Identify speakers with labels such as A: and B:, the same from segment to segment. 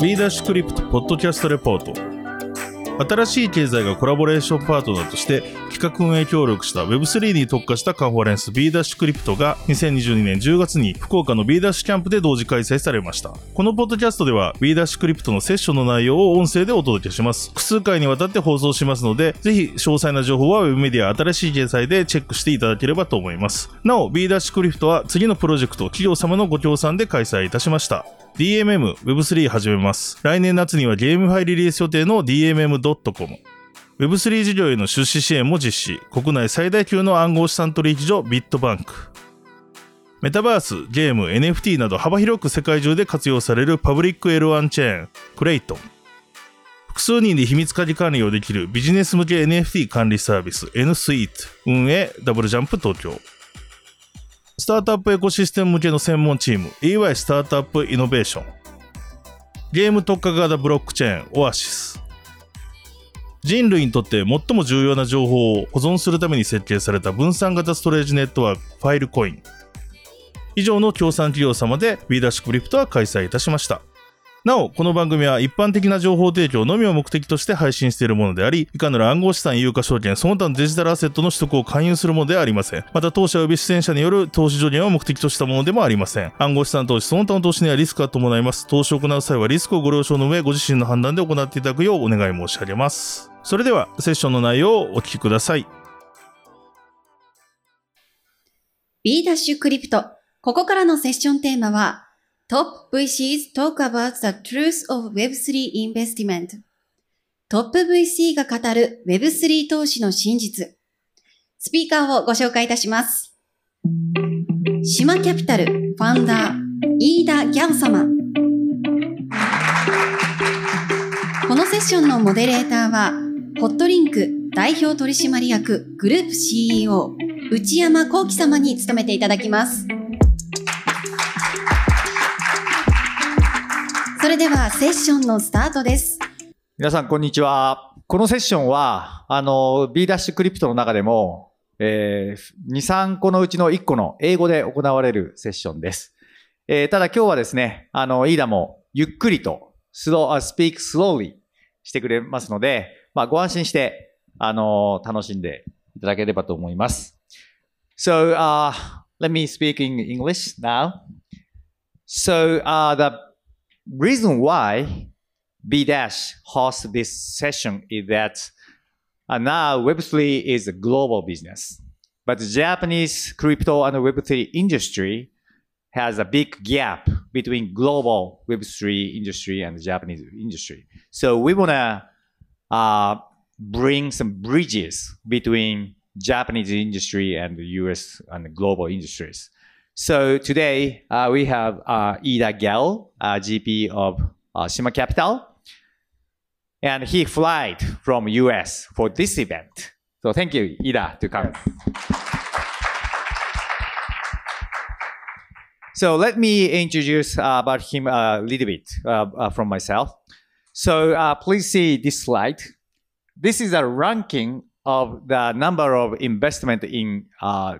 A: B ダッシュクリプトポッドキャストレポート。新しい経済がコラボレーションパートナーとして企画運営協力した Web3 に特化したカンファレンス B ダッシュクリプトが2022年10月に福岡の B ダッシュキャンプで同時開催されました。このポッドキャストでは B ダッシュクリプトのセッションの内容を音声でお届けします。複数回にわたって放送しますのでぜひ詳細な情報は Web メディア新しい経済でチェックしていただければと思います。なお B ダッシュクリプトは次のプロジェクト企業様のご協賛で開催いたしました。DMM Web3 始めます。来年夏にはゲームファイリリース予定の DMM.com。Web3 事業への出資支援も実施。国内最大級の暗号資産取引所ビットバンク。メタバース、ゲーム、NFT など幅広く世界中で活用されるパブリック L1 チェーン、クレイトン。複数人で秘密鍵管理をできるビジネス向け NFT 管理サービス N スイート運営ダブルジャンプ東京。スタートアップエコシステム向けの専門チーム EY スタートアップイノベーション。ゲーム特化型ブロックチェーンオアシス。人類にとって最も重要な情報を保存するために設計された分散型ストレージネットワークファイルコイン以上の協賛企業様で B ダッシュクリプトは開催いたしました。なお、この番組は一般的な情報提供のみを目的として配信しているものであり、いかなる暗号資産、有価証券、その他のデジタルアセットの取得を勧誘するものではありません。また、当社及び出演者による投資助言を目的としたものでもありません。暗号資産投資、その他の投資にはリスクが伴います。投資を行う際はリスクをご了承の上、ご自身の判断で行っていただくようお願い申し上げます。それでは、セッションの内容をお聞きください。
B: B ダッシュクリプト。ここからのセッションテーマは、Top VCs talk about the truth of Web3 investment。トップ VC が語る Web3 投資の真実。スピーカーをご紹介いたします。島キャピタルファウンダー、飯田ギャオ様。このセッションのモデレーターは、ホットリンク代表取締役グループ CEO、内山幸喜様に務めていただきます。それではセッションのスタートです。
C: 皆さん、こんにちは。このセッションは、あの、B ダッシュクリプトの中でも、えー、2、3個のうちの1個の英語で行われるセッションです。えー、ただ今日はですね、あの、イーダもゆっくりと、スロー、uh, speak slowly してくれますので、まあ、ご安心して、あの、楽しんでいただければと思います。So, uh, let me speak in English now. So, uh, the reason why B Dash hosts this session is that uh, now Web3 is a global business, but the Japanese crypto and Web3 industry has a big gap between global Web3 industry and the Japanese industry. So we want to uh, bring some bridges between Japanese industry and the US and the global industries. So today uh, we have uh, Yida Gao, uh, GP of uh, Shima Capital, and he flied from US for this event. So thank you, Ida, to come. So let me introduce uh, about him a little bit uh, uh, from myself. So uh, please see this slide. This is a ranking of the number of investment in uh,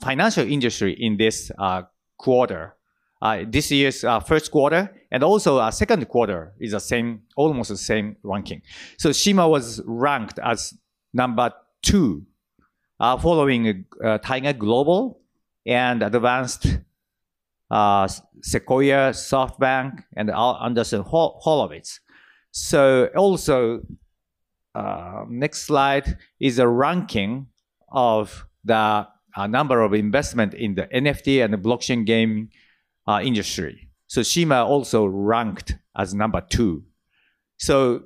C: financial industry in this uh, quarter. Uh, this year's uh, first quarter and also uh, second quarter is the same, almost the same ranking. So Shima was ranked as number two, following Tiger Global and Advanced Sequoia, SoftBank, and Andreessen Hor- Horowitz. So also, next slide is a ranking of the uh, number of investment in the NFT and the blockchain game uh, industry. So Shima also ranked as number two. So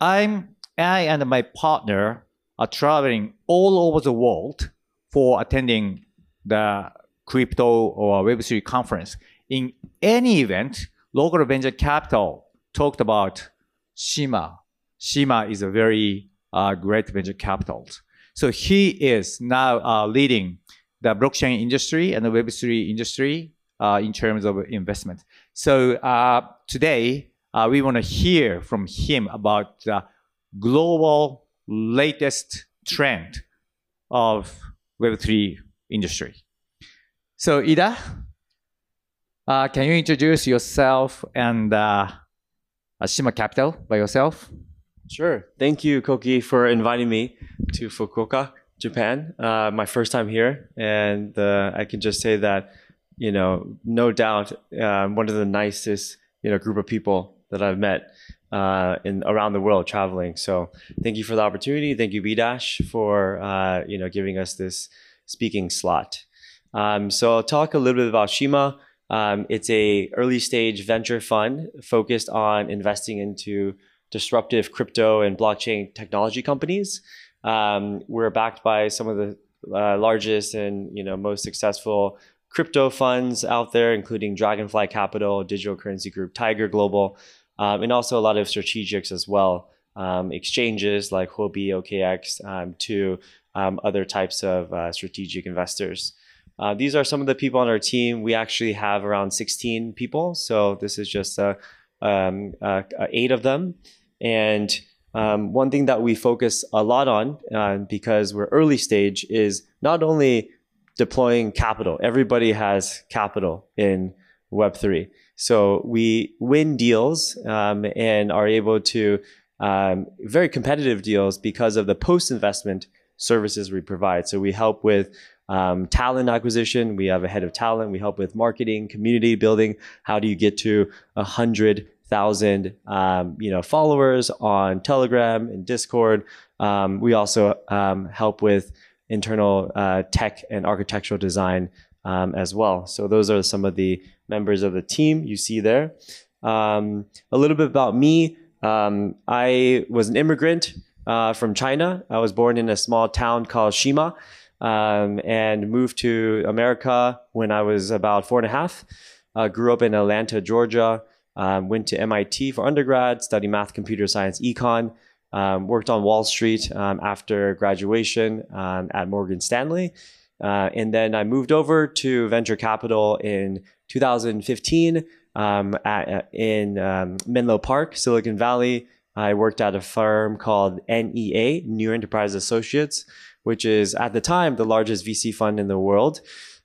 C: I'm I and my partner are traveling all over the world for attending the crypto or Web3 conference. In any event, local venture capital talked about Shima. Shima is a very uh, great venture capital. So he is now uh, leading the blockchain industry and the Web3 industry uh, in terms of investment. So uh, today, uh, we want to hear from him about the global latest trend of Web3 industry. So Yida, Uh, can you introduce yourself and uh, Shima Capital by yourself?
D: Sure. Thank you, Koki, for inviting me to Fukuoka, Japan. Uh, my first time here, and uh, I can just say that, you know, no doubt, um, one of the nicest, you know, group of people that I've met uh, in around the world traveling. So, thank you for the opportunity. Thank you, B Dash, for uh, you know giving us this speaking slot. Um, so, I'll talk a little bit about Shima. Um, it's a early stage venture fund focused on investing into disruptive crypto and blockchain technology companies. Um, we're backed by some of the uh, largest and you know most successful crypto funds out there, including Dragonfly Capital, Digital Currency Group, Tiger Global, um, and also a lot of strategics as well. Um, exchanges like Huobi, OKX, um, to um, other types of uh, strategic investors. Uh, these are some of the people on our team. We actually have around 16 people, so this is just uh, um, uh, uh, eight of them. And um, one thing that we focus a lot on, uh, because we're early stage, is not only deploying capital. Everybody has capital in Web3. So we win deals um, and are able to um, very competitive deals because of the post investment services we provide. So we help with um, talent acquisition. We have a head of talent. We help with marketing, community building. How do you get to a hundred thousand, um, you know, followers on Telegram and Discord? Um, we also um, help with internal uh, tech and architectural design um, as well. So those are some of the members of the team you see there. Um, a little bit about me. I was an immigrant uh, from China. I was born in a small town called Shima um, and moved to America when I was about four and a half. Uh, grew up in Atlanta, Georgia. Um, went to MIT for undergrad, studied math, computer science, econ. Um, worked on Wall Street um, after graduation um, at Morgan Stanley. Uh, and then I moved over to venture capital in 2015 um, at, in Menlo Park, Silicon Valley. I worked at a firm called NEA, New Enterprise Associates, which is at the time the largest VC fund in the world.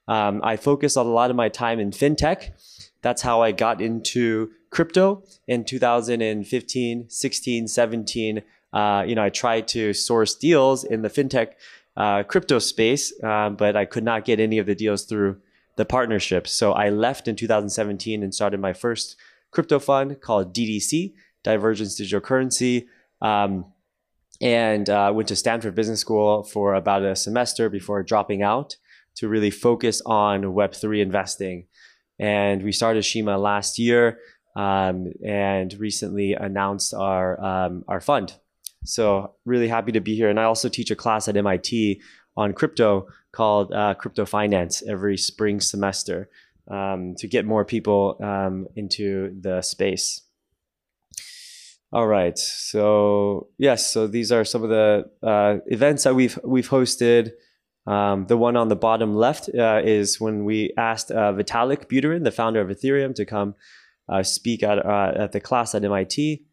D: Um, I focused a lot of my time in fintech. That's how I got into crypto in 2015, 16, 17. Uh, you know, I tried to source deals in the fintech uh, crypto space, uh, but I could not get any of the deals through the partnerships. So I left in 2017 and started my first crypto fund called DDC, Divergence Digital Currency. Um, and uh, went to Stanford Business School for about a semester before dropping out to really focus on Web3 investing. And we started Shima last year um, and recently announced our, um, our fund. So, really happy to be here. And I also teach a class at MIT on crypto called uh, Crypto Finance every spring semester um, to get more people um, into the space. All right. So yes, so these are some of the uh, events that we've we've hosted. Um, the one on the bottom left uh, is when we asked uh, Vitalik Buterin, the founder of Ethereum, to come uh, speak at uh, at the class at MIT.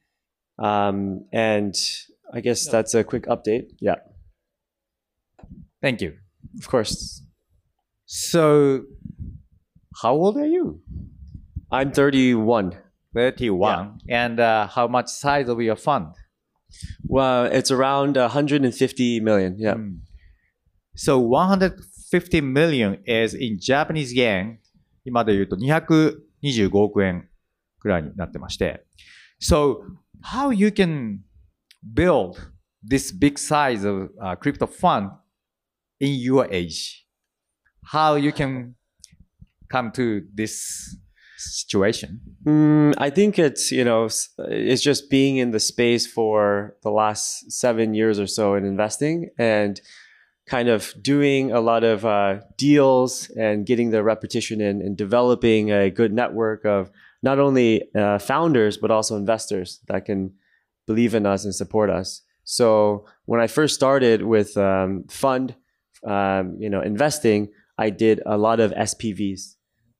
D: Um, and I guess that's a quick update. Yeah.
C: Thank you.
D: Of course.
C: So, how old are you?
D: I'm 31.
C: 31. Yeah. And uh, how much size of your fund?
D: Well, it's around 150 million. Yeah. Mm.
C: So 150 million is in Japanese yen 今で言うと225億円くらいになってまして。So how you can build this big size of uh, crypto fund in your age? How you can come to this situation?
D: Mm, I think it's you know it's just being in the space for the last seven years or so in investing and kind of doing a lot of uh, deals and getting the repetition in and developing a good network of not only uh, founders but also investors that can believe in us and support us. So when I first started with um, fund, um, you know, investing, I did a lot of SPVs,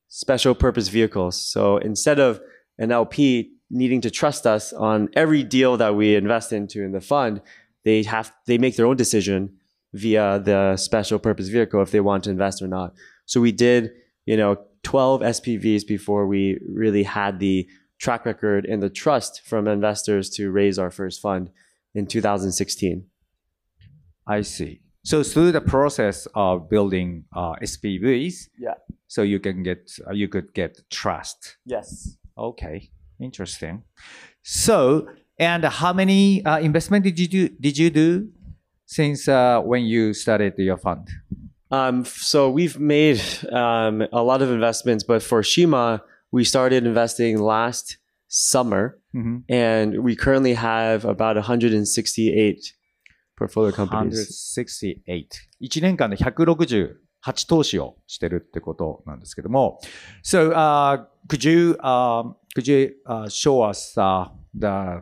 D: special purpose vehicles. So instead of an LP needing to trust us on every deal that we invest into in the fund, they have they make their own decision via the special purpose vehicle if they want to invest or not. So we did, you know, 12 SPVs before we really had the track record and the trust from investors to raise our first fund in 2016.
C: I see. So through the process of building uh, SPVs,
D: Yeah.
C: so you can get uh, you could get trust.
D: Yes.
C: Okay, interesting. So, and how many uh, investment did you do? Did you do since uh, when you started your fund?
D: Um, so we've made um, a lot of investments, but for Shima, we started investing last summer,
C: Mhm.
D: and we currently have about 168 portfolio companies.
C: 168。1年間で168投資をしてるってことなんですけども。So, uh, could you, um, could you uh, show us uh, the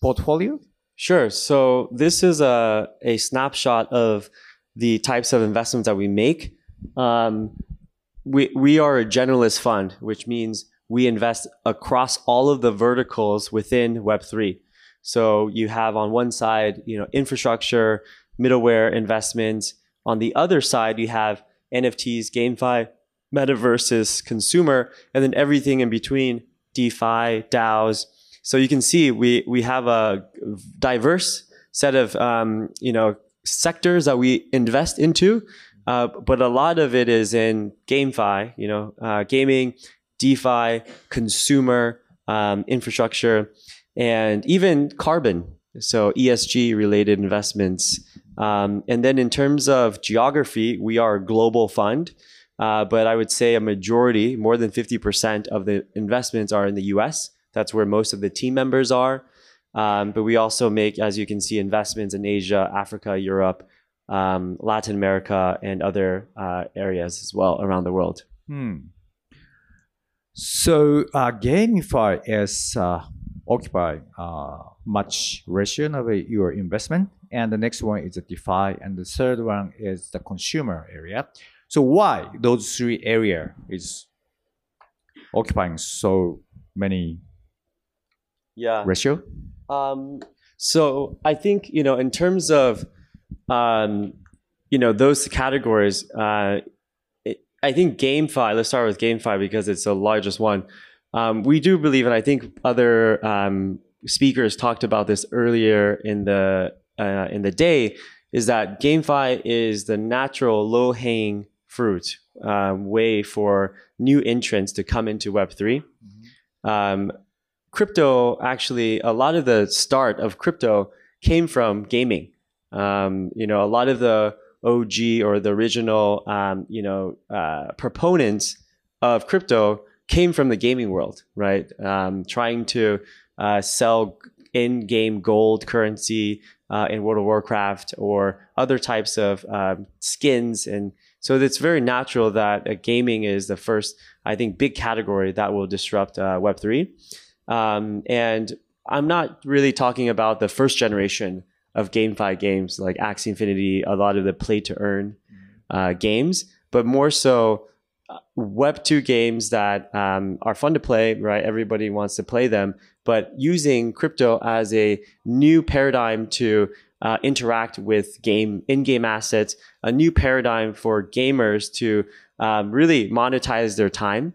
C: portfolio?
D: Sure. So this is a, a snapshot of the types of investments that we make. Um, we, we are a generalist fund, which means we invest across all of the verticals within Web3. So you have on one side, you know, infrastructure, middleware investments. On the other side, you have NFTs, GameFi, metaverses, consumer, and then everything in between, DeFi, DAOs. So you can see we we have a diverse set of um, you know sectors that we invest into, uh, but a lot of it is in GameFi, you know, uh, gaming, DeFi, consumer, um, infrastructure, and even carbon. So ESG related investments. Um, and then in terms of geography, we are a global fund. Uh, but I would say a majority, more than 50% of the investments are in the US. That's where most of the team members are. Um, but we also make, as you can see, investments in Asia, Africa, Europe, um, Latin America, and other uh, areas as well around the world.
C: Hmm. So, uh, GameFi is uh, occupy uh, much ratio of your investment, and the next one is the DeFi, and the third one is the consumer area. So, why those three area is occupying so many
D: Yeah.
C: ratio?
D: Um, so I think you know, in terms of um, you know those categories, uh, it, I think GameFi. Let's start with GameFi because it's the largest one. Um, we do believe, and I think other um, speakers talked about this earlier in the uh, in the day, is that GameFi is the natural low hanging fruit um, way for new entrants to come into Web 3 Um, crypto actually a lot of the start of crypto came from gaming. Um, you know a lot of the og or the original um, you know uh, proponents of crypto came from the gaming world right? Um, trying to uh, sell in-game gold currency uh, in world of warcraft or other types of um, skins. And so it's very natural that uh, gaming is the first i think big category that will disrupt uh, web3 um, and I'm not really talking about the first generation of GameFi games like Axie Infinity, a lot of the play to earn uh, games, but more so Web 2 games that um, are fun to play, right? Everybody wants to play them, but using crypto as a new paradigm to uh, interact with game in-game assets, a new paradigm for gamers to um, really monetize their time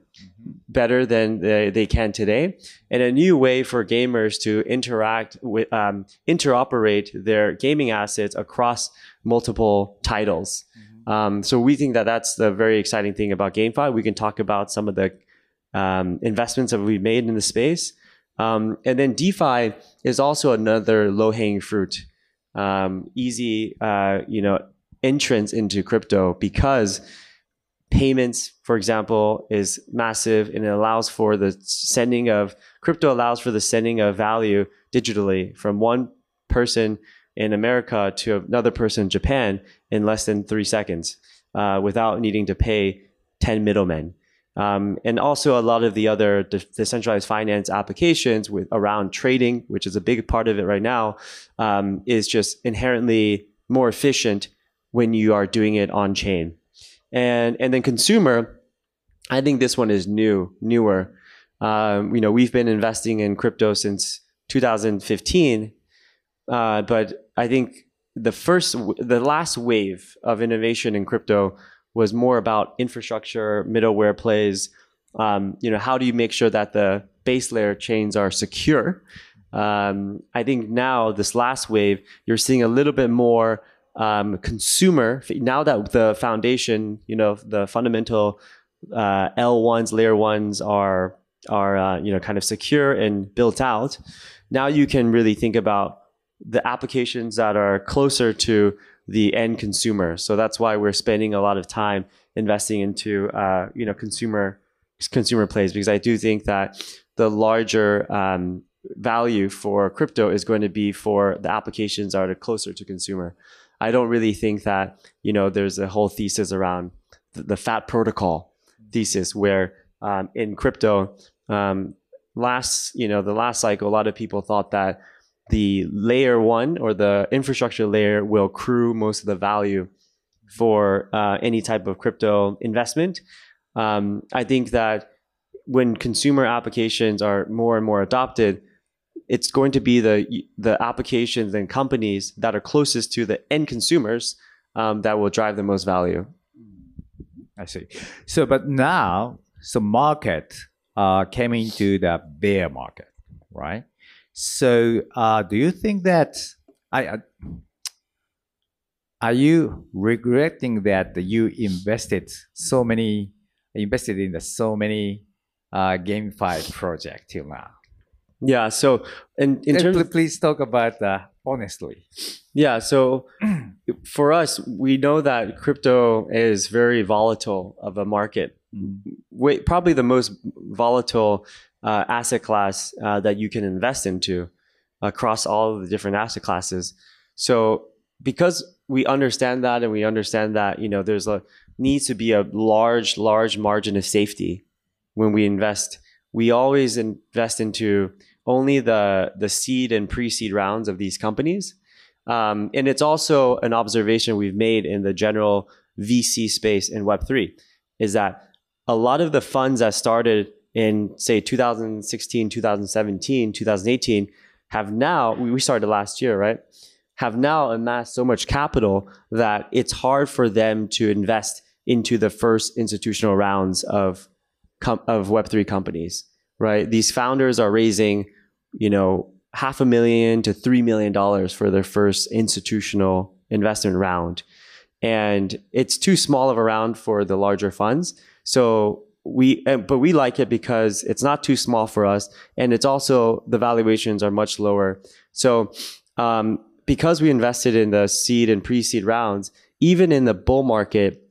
D: better than they, they can today, and a new way for gamers to interact with, um, interoperate their gaming assets across multiple titles. Um, so we think that that's the very exciting thing about GameFi. We can talk about some of the um, investments that we've made in the space, um, and then DeFi is also another low-hanging fruit, um, easy, uh, you know, entrance into crypto because payments, for example, is massive and it allows for the sending of crypto allows for the sending of value digitally from one person in America to another person in Japan in less than three seconds uh, without needing to pay 10 middlemen. Um, and also a lot of the other de- decentralized finance applications with around trading, which is a big part of it right now, um, is just inherently more efficient when you are doing it on chain and and then consumer i think this one is new newer um, you know we've been investing in crypto since 2015 uh, but i think the first the last wave of innovation in crypto was more about infrastructure, middleware plays. Um, you know, how do you make sure that the base layer chains are secure? Um, I think now this last wave, you're seeing a little bit more um, consumer. Now that the foundation, you know, the fundamental uh, L1s, layer ones are are uh, you know kind of secure and built out. Now you can really think about the applications that are closer to the end consumer. So that's why we're spending a lot of time investing into uh, you know consumer consumer plays because I do think that the larger um, value for crypto is going to be for the applications that are closer to consumer. I don't really think that you know there's a whole thesis around the, the fat protocol thesis where um, in crypto um, last you know the last cycle a lot of people thought that the layer one or the infrastructure layer will accrue most of the value for uh, any type of crypto investment. Um, I think that when consumer applications are more and more adopted, it's going to be the the applications and companies that are closest to the end consumers um, that will drive the most value.
C: I see. So, but now the market uh, came into the bear market, right? So, uh, do you think that I uh, are you regretting that you invested so many invested in the so many uh, GameFi project till now?
D: Yeah. So, in in terms
C: pl- please talk about uh, honestly.
D: Yeah. So for us, we know that crypto is very volatile of a market. Wait, probably the most volatile uh, asset class uh, that you can invest into across all of the different asset classes. So because we understand that and we understand that you know there's a needs to be a large large margin of safety when we invest we always invest into only the the seed and pre-seed rounds of these companies um, and it's also an observation we've made in the general vc space in web3 is that a lot of the funds that started in say 2016 2017 2018 have now we started last year right have now amassed so much capital that it's hard for them to invest into the first institutional rounds of of Web3 companies, right? These founders are raising, you know, half a million to three million dollars for their first institutional investment round, and it's too small of a round for the larger funds. So we, but we like it because it's not too small for us, and it's also the valuations are much lower. So um, because we invested in the seed and pre-seed rounds, even in the bull market,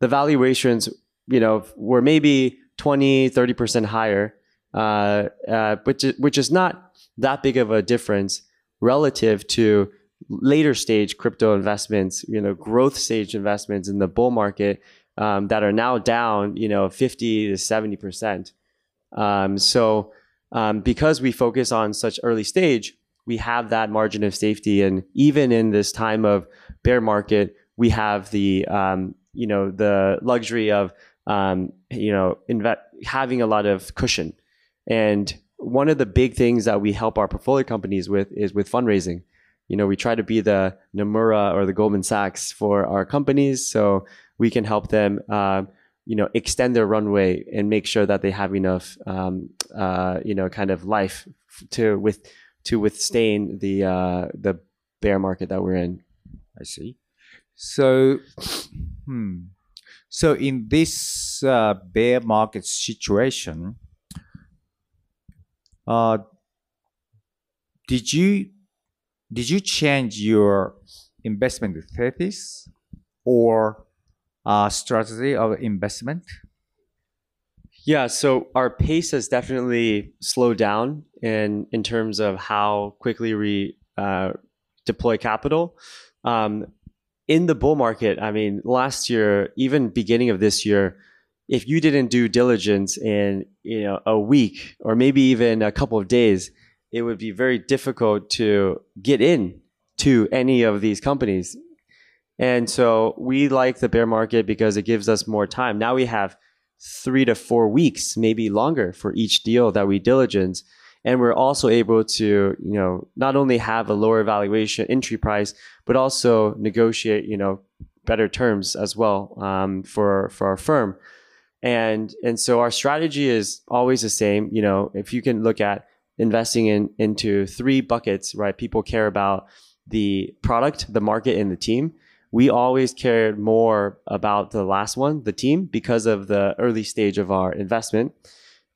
D: the valuations, you know, were maybe 20, 30% higher, uh, uh, which, is, which is not that big of a difference relative to later stage crypto investments, you know, growth stage investments in the bull market um, that are now down, you know, 50 to 70%. Um, so um, because we focus on such early stage, we have that margin of safety. And even in this time of bear market, we have the, um, you know, the luxury of, um, you know, inve- having a lot of cushion. And one of the big things that we help our portfolio companies with is with fundraising. You know, we try to be the Nomura or the Goldman Sachs for our companies, so we can help them, uh, you know, extend their runway and make sure that they have enough, um, uh, you know, kind of life to with to withstand the uh, the bear market that we're in.
C: I see. So, hmm. So in this uh, bear market situation, uh, did you did you change your investment thesis or uh, strategy of investment?
D: Yeah, so our pace has definitely slowed down in in terms of how quickly we uh, deploy capital. Um, in the bull market, I mean, last year, even beginning of this year, if you didn't do diligence in you know a week or maybe even a couple of days, it would be very difficult to get in to any of these companies. And so we like the bear market because it gives us more time. Now we have three to four weeks, maybe longer for each deal that we diligence. And we're also able to, you know, not only have a lower valuation entry price, but also negotiate, you know, better terms as well um, for for our firm. And and so our strategy is always the same. You know, if you can look at investing in into three buckets, right? People care about the product, the market, and the team. We always cared more about the last one, the team, because of the early stage of our investment.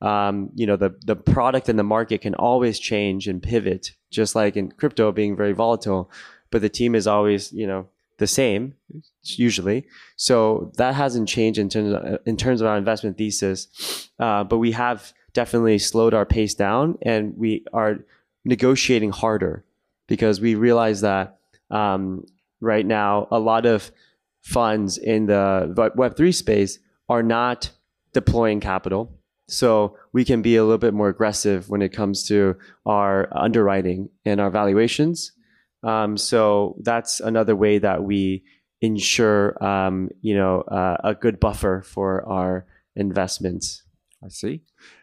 D: Um, you know, the the product and the market can always change and pivot, just like in crypto being very volatile. But the team is always, you know, the same usually. So that hasn't changed in terms of, in terms of our investment thesis. Uh, but we have definitely slowed our pace down, and we are negotiating harder because we realize that um, right now a lot of funds in the Web3 space are not deploying capital. So we can be a little bit more aggressive when it comes to our underwriting and our valuations. Um, so that's another way that we ensure, um, you know, uh, a good buffer for our investments.
C: I see.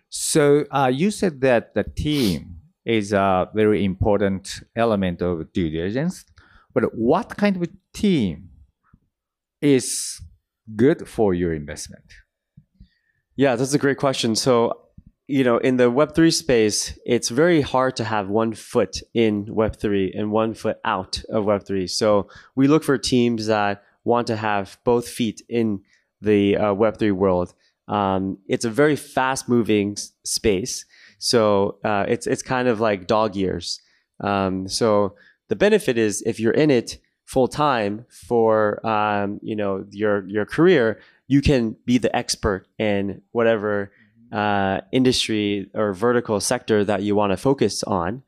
C: So uh, you said that the team is a very important element of due diligence, but what kind of team is good for your investment?
D: Yeah, that's a great question. So, you know, in the Web3 space, it's very hard to have one foot in Web3 and one foot out of Web3. So, we look for teams that want to have both feet in the uh, Web3 world. Um, it's a very fast moving space. So, uh, it's, it's kind of like dog years. Um, so, the benefit is if you're in it full time for um, you know your your career, you can be the expert in whatever uh, industry or vertical sector that you want to focus on.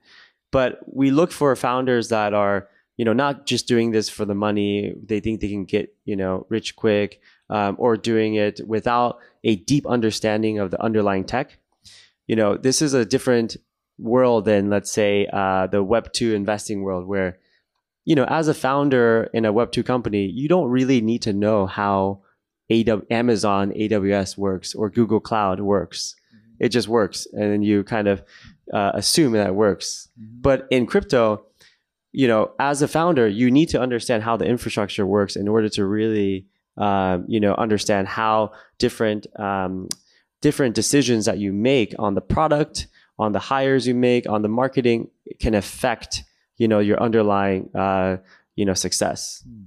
D: But we look for founders that are, you know, not just doing this for the money. They think they can get, you know, rich quick, um, or doing it without a deep understanding of the underlying tech. You know, this is a different world than, let's say, uh, the Web two investing world, where, you know, as a founder in a Web two company, you don't really need to know how AW, Amazon AWS works or Google Cloud works. Mm-hmm. It just works, and then you kind of uh, assume that it works. Mm-hmm. But in crypto, you know, as a founder, you need to understand how the infrastructure works in order to really, um, you know, understand how different um, different decisions that you make on the product, on the hires you make, on the marketing can affect, you know, your underlying, uh, you know, success. Hmm.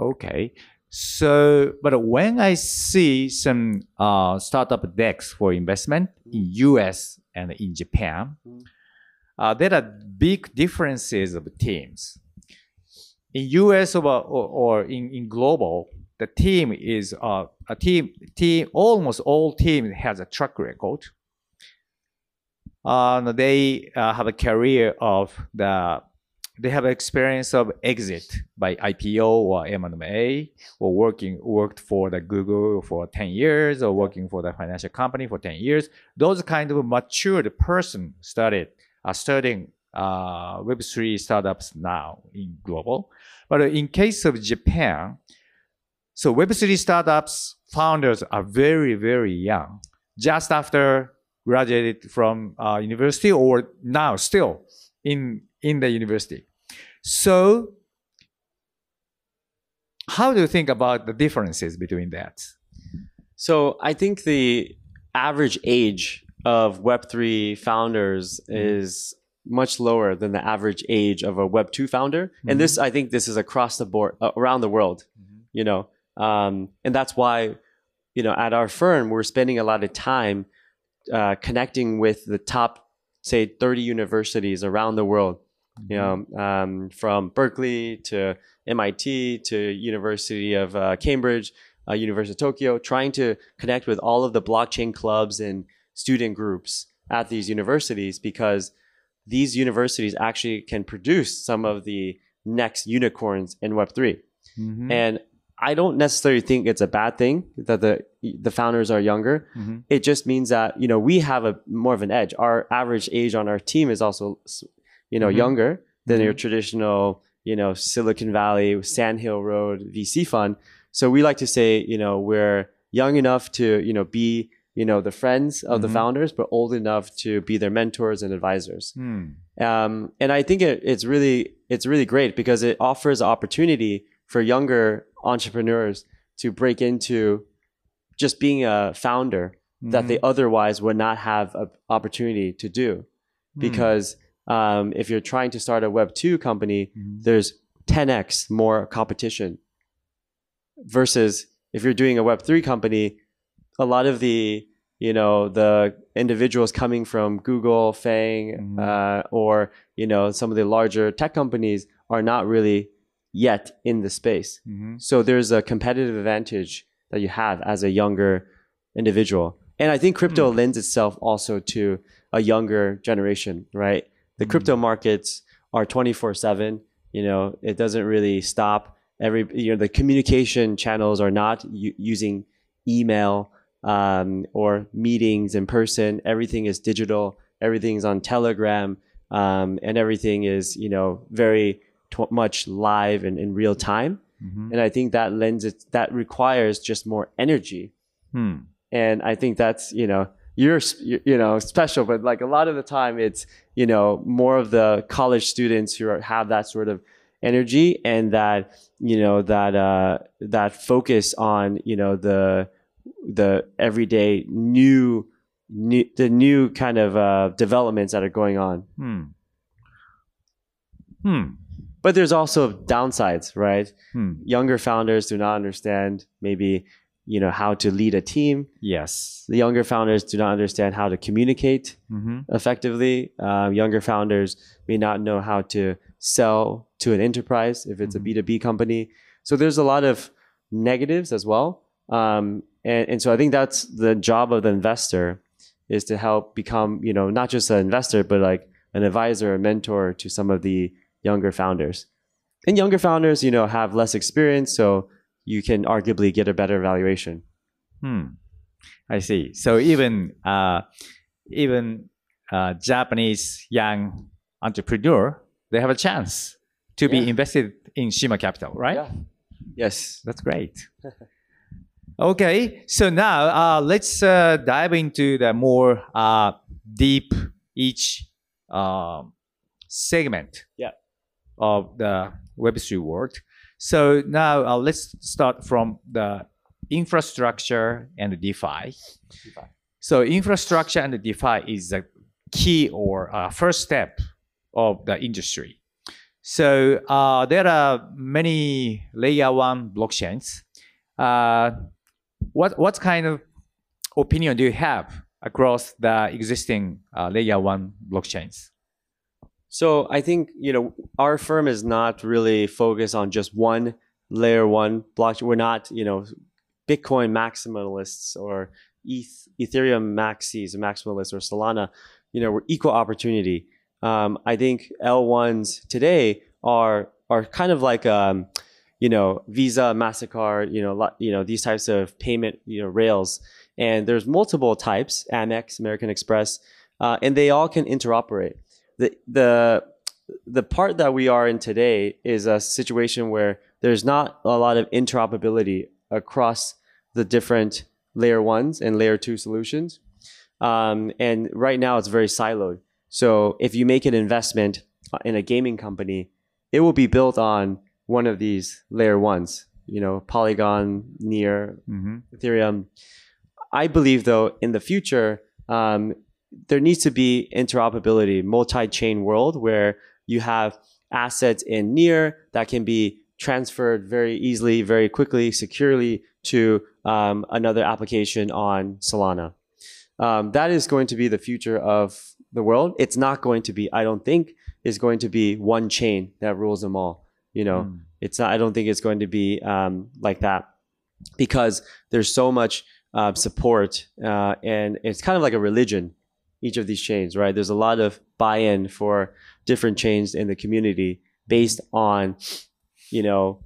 C: Okay. So, but when I see some uh, startup decks for investment in US and in Japan, uh, there are big differences of teams. In US or, or in, in global, the team is uh, a team, team. Almost all team has a track record. They uh, have a career of the they have experience of exit by IPO or M&A or working worked for the Google for 10 years or working for the financial company for 10 years. Those kind of matured person started are studying uh, Web3 startups now in global. But in case of Japan, so Web3 startups founders are very, very young, just after graduated from uh, university or now still in in the university. So, how do you think about the differences between that?
D: So, I think the average age of Web3 founders mm-hmm. is much lower than the average age of a Web2 founder. Mm-hmm. And this, I think, this is across the board, uh, around the world, mm-hmm. you know. Um, and that's why, you know, at our firm, we're spending a lot of time uh, connecting with the top, say, 30 universities around the world you know, um, from Berkeley to MIT to University of uh, Cambridge, uh, University of Tokyo, trying to connect with all of the blockchain clubs and student groups at these universities because these universities actually can produce some of the next unicorns in Web3. Mm-hmm. And I don't necessarily think it's a bad thing that the the founders are younger. Mm-hmm. It just means that you know we have a more of an edge. Our average age on our team is also you know, mm-hmm. younger than mm-hmm. your traditional, you know, Silicon Valley, Sand Hill Road VC fund. So we like to say, you know, we're young enough to, you know, be, you know, the friends of mm-hmm. the founders, but old enough to be their mentors and advisors. Mm. Um, and I think it, it's really, it's really great because it offers opportunity for younger entrepreneurs to break into just being a founder that they otherwise would not have an opportunity to do because um, if you're trying to start a web 2 company
C: Mhm.
D: there's 10x more competition versus if you're doing a web 3 company a lot of the you know the individuals coming from google FAANG
C: Mhm.
D: uh, or you know some of the larger tech companies are not really yet in the space
C: Mhm.
D: so there's a competitive advantage that you have as a younger individual. And I think crypto lends itself also to a younger generation, right? The crypto markets are 24/7, you know, it doesn't really stop. Every you know the communication channels are not u- using email um, or meetings in person. Everything is digital. Everything's on Telegram, um, and everything is you know very tw- much live and in real time
C: Mhm.
D: and I think that lends it that requires just more energy.
C: Hmm.
D: And I think that's you know you're you you know special, but like a lot of the time it's you know more of the college students who are, have that sort of energy and that you know that uh, that focus on you know the the everyday new new the new kind of uh, developments that are going on.
C: Hmm. Hmm.
D: But there's also downsides, right?
C: Hmm.
D: younger founders do not understand maybe you know how to lead a team
C: Yes.
D: the younger founders do not understand how to communicate
C: Mm-hmm.
D: effectively um, younger founders may not know how to sell to an enterprise if it's
C: Mhm.
D: a b2b company so there's a lot of negatives as well um, and, and so i think that's the job of the investor is to help become you know not just an investor but like an advisor a mentor to some of the younger founders and younger founders you know have less experience so you can arguably get a better valuation
C: Hmm. I see. So even uh, even uh, Japanese young entrepreneur, they have a chance to be invested in Shima Capital, right?
D: Yeah. yes
C: That's great. okay, so now uh, let's uh, dive into the more uh, deep each um segment
D: Yeah.
C: Of the Web3 world. So now uh, let's start from the infrastructure and the DeFi. So infrastructure and the DeFi is the key or uh, first step of the industry. So uh, there are many layer one blockchains. Uh, what what kind of opinion do you have across the existing uh, layer one blockchains?
D: So I think you know our firm is not really focused on just one layer one blockchain. We're not you know Bitcoin maximalists or ETH, Ethereum maxis, maximalists or Solana. You know we're equal opportunity. Um, I think L1s today are are kind of like um, you know Visa, Mastercard, you know you know these types of payment you know rails, and there's multiple types: Amex, American Express, uh, and they all can interoperate the the the part that we are in today is a situation where there's not a lot of interoperability across the different layer ones and layer two solutions. Um, and right now it's very siloed. So if you make an investment in a gaming company, it will be built on one of these layer ones, you know, Polygon, Near,
C: Mm-hmm.
D: Ethereum. I believe, though, in the future, um, there needs to be interoperability, multi-chain world where you have assets in Near that can be transferred very easily, very quickly, securely to um, another application on Solana. Um, that is going to be the future of the world. It's not going to be, I don't think, is going to be one chain that rules them all. You know,
C: Mm.
D: it's not. I don't think it's going to be um, like that because there's so much uh, support uh, and it's kind of like a religion. Each of these chains, right? There's a lot of buy-in for different chains in the community based on, you know,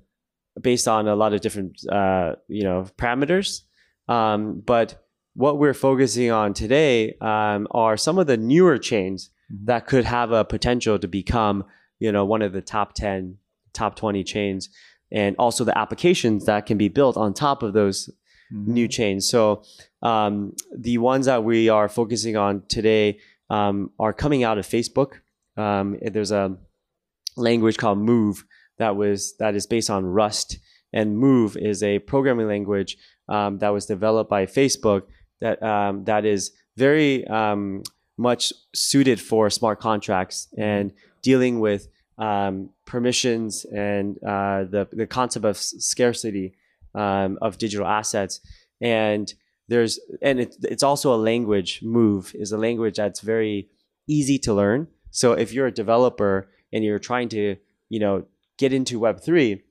D: based on a lot of different, uh, you know, parameters. Um, but what we're focusing on today um, are some of the newer chains
C: Mhm.
D: that could have a potential to become, you know, one of the top 10, top 20 chains, and also the applications that can be built on top of those
C: Mm-hmm.
D: new chains. So um, the ones that we are focusing on today um, are coming out of Facebook. Um, there's a language called Move that was that is based on Rust, and Move is a programming language um, that was developed by Facebook that um, that is very um, much suited for smart contracts and dealing with um, permissions and uh, the the concept of s- scarcity um, of digital assets. And there's and it, it's also a language. Move is a language that's very easy to learn. So if you're a developer and you're trying to you know get into Web three,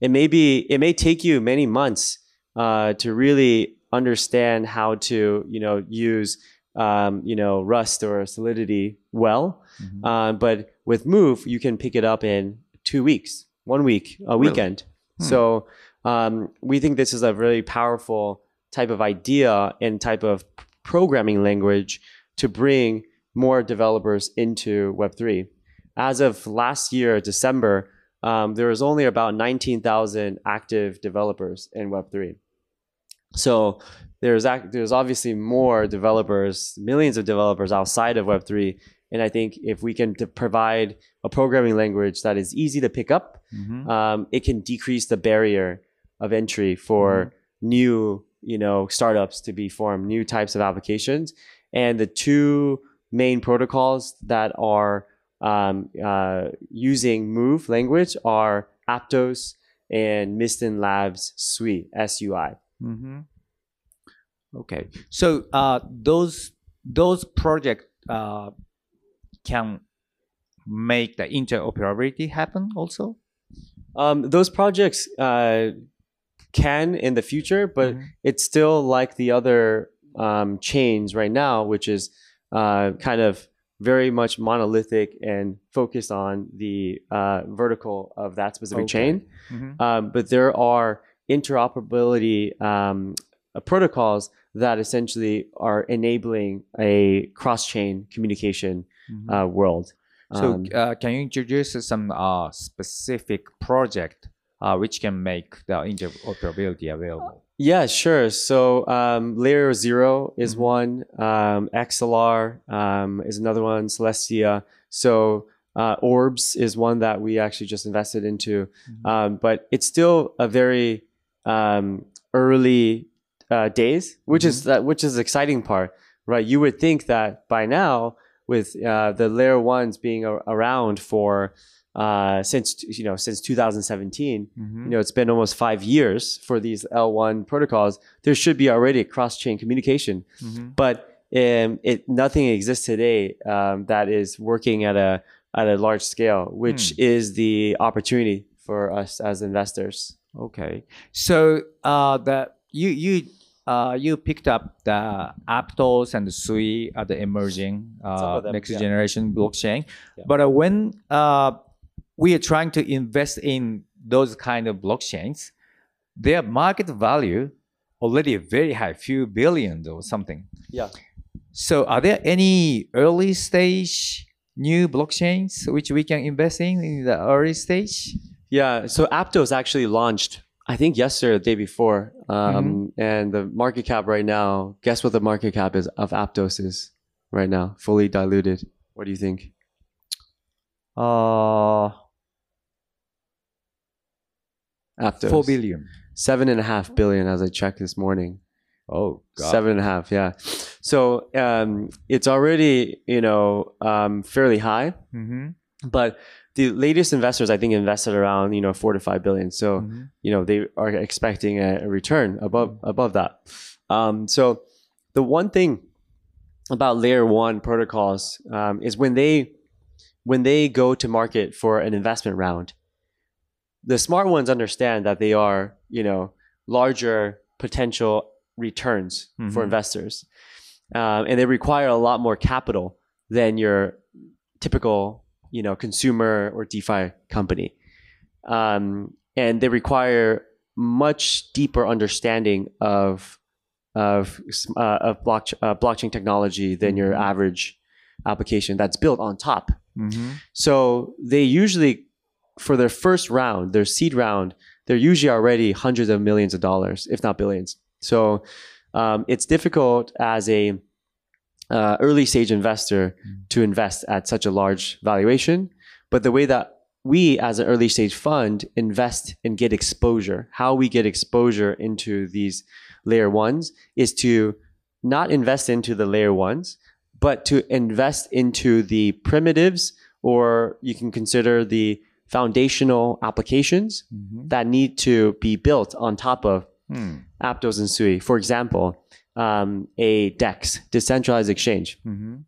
D: it may be it may take you many months uh, to really understand how to you know use um, you know Rust or Solidity well.
C: Mhm.
D: Um, but with Move, you can pick it up in two weeks, one week, a
C: Really?
D: weekend.
C: Hmm.
D: So um, we think this is a really powerful type of idea and type of programming language to bring more developers into Web3. As of last year, December, um, there was only about 19,000 active developers in Web3. So there's there's obviously more developers, millions of developers outside of Web3. And I think if we can provide a programming language that is easy to pick up,
C: Mhm.
D: um, it can decrease the barrier of entry for new, you know, startups to be formed, new types of applications. And the two main protocols that are um, uh, using Move language are Aptos and Mysten Labs Sui, SUI.
C: Mm-hmm. Okay, so uh, those those projects uh, can make the interoperability happen also.
D: Um, those projects uh, can in the future, but
C: Mhm.
D: it's still like the other um, chains right now, which is uh, kind of very much monolithic and focused on the uh, vertical of that specific
C: Okay.
D: chain.
C: Mhm.
D: Um, but there are interoperability um, uh, protocols that essentially are enabling a cross-chain communication
C: Mhm.
D: uh, world.
C: so
D: Um,
C: uh, can you introduce some uh, specific project uh, which can make the interoperability available?
D: Yeah, sure. So um, Layer Zero is
C: Mhm.
D: one. Um, Axelar um, is another one. Celestia. So uh, Orbs is one that we actually just invested into.
C: Mhm.
D: Um, but it's still a very um, early uh, days, which is that which is the exciting part, right? You would think that by now, with uh, the Layer Ones being a- around for uh, since you know since 2017
C: Mhm.
D: you know, it's been almost five years for these L1 protocols. There should be already cross-chain communication,
C: Mhm.
D: but um, it nothing exists today um, that is working at a at a large scale, which is the opportunity for us as investors.
C: Okay, so uh, the you you uh, you picked up the Aptos and the Sui are the emerging uh,
D: them,
C: next
D: yeah.
C: generation blockchain.
D: Yeah.
C: But uh, when uh, we are trying to invest in those kind of blockchains, their market value already very high, few billions or something.
D: Yeah.
C: So are there any early stage new blockchains which we can invest in in the early stage?
D: Yeah. So Aptos actually launched, I think yesterday the day before, um, and the market cap right now. Guess what the market cap is of Aptos is right now, fully diluted. What do you think?
C: Uh,
D: Aptos.
C: four billion.
D: seven and a half billion as I checked this morning.
C: Oh, God.
D: Seven and a half, yeah. So um, it's already you know um, fairly high,
C: Mm-hmm.
D: but the latest investors I think invested around you know four to five billion. So
C: Mm-hmm.
D: you know they are expecting a, return above above that. Um, so the one thing about layer one protocols um, is when they when they go to market for an investment round, the smart ones understand that they are you know larger potential returns for
C: Mhm.
D: investors, um, and they require a lot more capital than your typical you know consumer or DeFi company, um, and they require much deeper understanding of of uh, of block, uh, blockchain technology than your
C: Mhm.
D: average application that's built on top.
C: Mm-hmm.
D: So they usually, for their first round, their seed round, they're usually already hundreds of millions of dollars, if not billions. So um, it's difficult as a uh, early stage investor to invest at such a large valuation. But the way that we as an early stage fund invest and get exposure. How we get exposure into these layer ones is to not invest into the layer ones, but to invest into the primitives, or you can consider the foundational applications
C: Mhm.
D: that need to be built on top of
C: Hmm.
D: Aptos and Sui. For example, um, a DEX, decentralized exchange.
C: Mhm.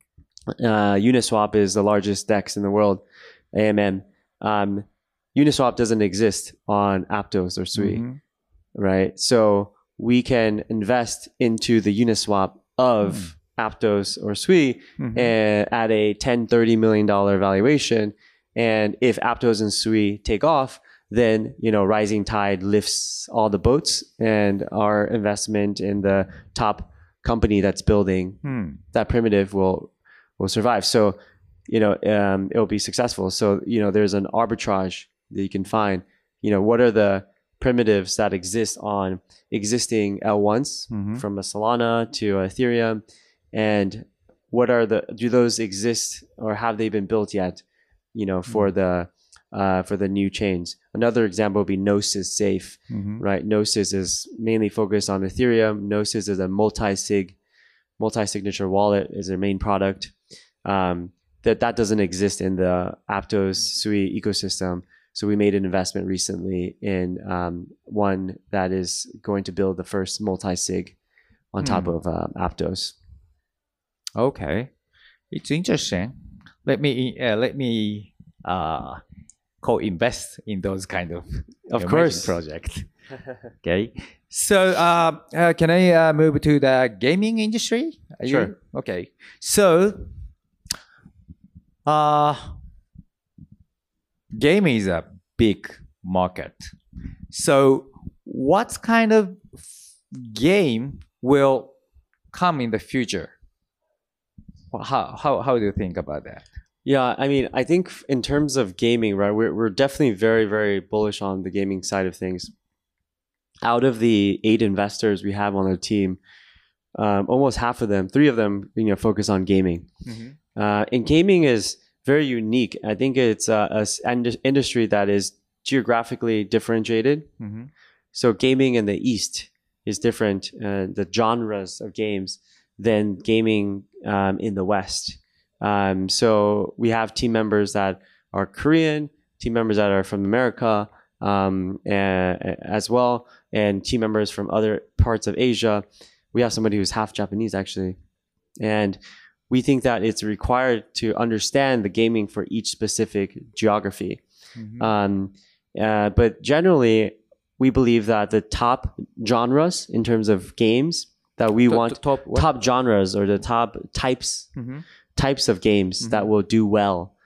D: Uh, Uniswap is the largest DEX in the world, AMM. Um, Uniswap doesn't exist on Aptos or Sui,
C: Mhm.
D: right? So we can invest into the Uniswap of Aptos or Sui
C: Mhm.
D: uh, at a 10 30 million dollar valuation and if aptos and sui take off then you know rising tide lifts all the boats and our investment in the top company that's building
C: Hmm.
D: that primitive will will survive. So you know um, it'll be successful. So you know there's an arbitrage that you can find. You know what are the primitives that exist on existing l1s
C: Mhm.
D: from a solana to ethereum? And what are the do those exist or have they been built yet you know for the uh, for the new chains. Another example would be gnosis safe
C: Mhm.
D: right? Gnosis is mainly focused on ethereum. Gnosis is a multi-sig multi-signature wallet is their main product. Um, that that doesn't exist in the aptos sui ecosystem. So we made an investment recently in um, one that is going to build the first multi-sig on top
C: Hmm.
D: of um, aptos.
C: Okay, it's interesting. Let me uh, let me uh, co-invest in those kind of
D: Of course.
C: project. okay, so uh, uh, can I uh, move to the gaming industry? Are you-
D: Sure.
C: Okay, so uh, gaming is a big market. So what kind of game will come in the future? How, how, how do you think about that?
D: Yeah, I mean, I think in terms of gaming, right, we're, we're definitely very, very bullish on the gaming side of things. Out of the eight investors we have on our team, um, almost half of them, three of them, you know, focus on gaming. Uh, and gaming is very unique. I think it's a, a s- ind- industry that is geographically differentiated.
C: Mhm.
D: So gaming in the East is different, uh, the genres of games, than gaming um, in the West. Um, so we have team members that are Korean, team members that are from America um, as well, and team members from other parts of Asia. We have somebody who's half Japanese actually, and we think that it's required to understand the gaming for each specific geography.
C: Mhm.
D: Um, uh, but generally, we believe that the top genres in terms of games that we want
C: to top what?
D: top genres or the top types
C: Mhm.
D: types of games that
C: Mhm.
D: will do well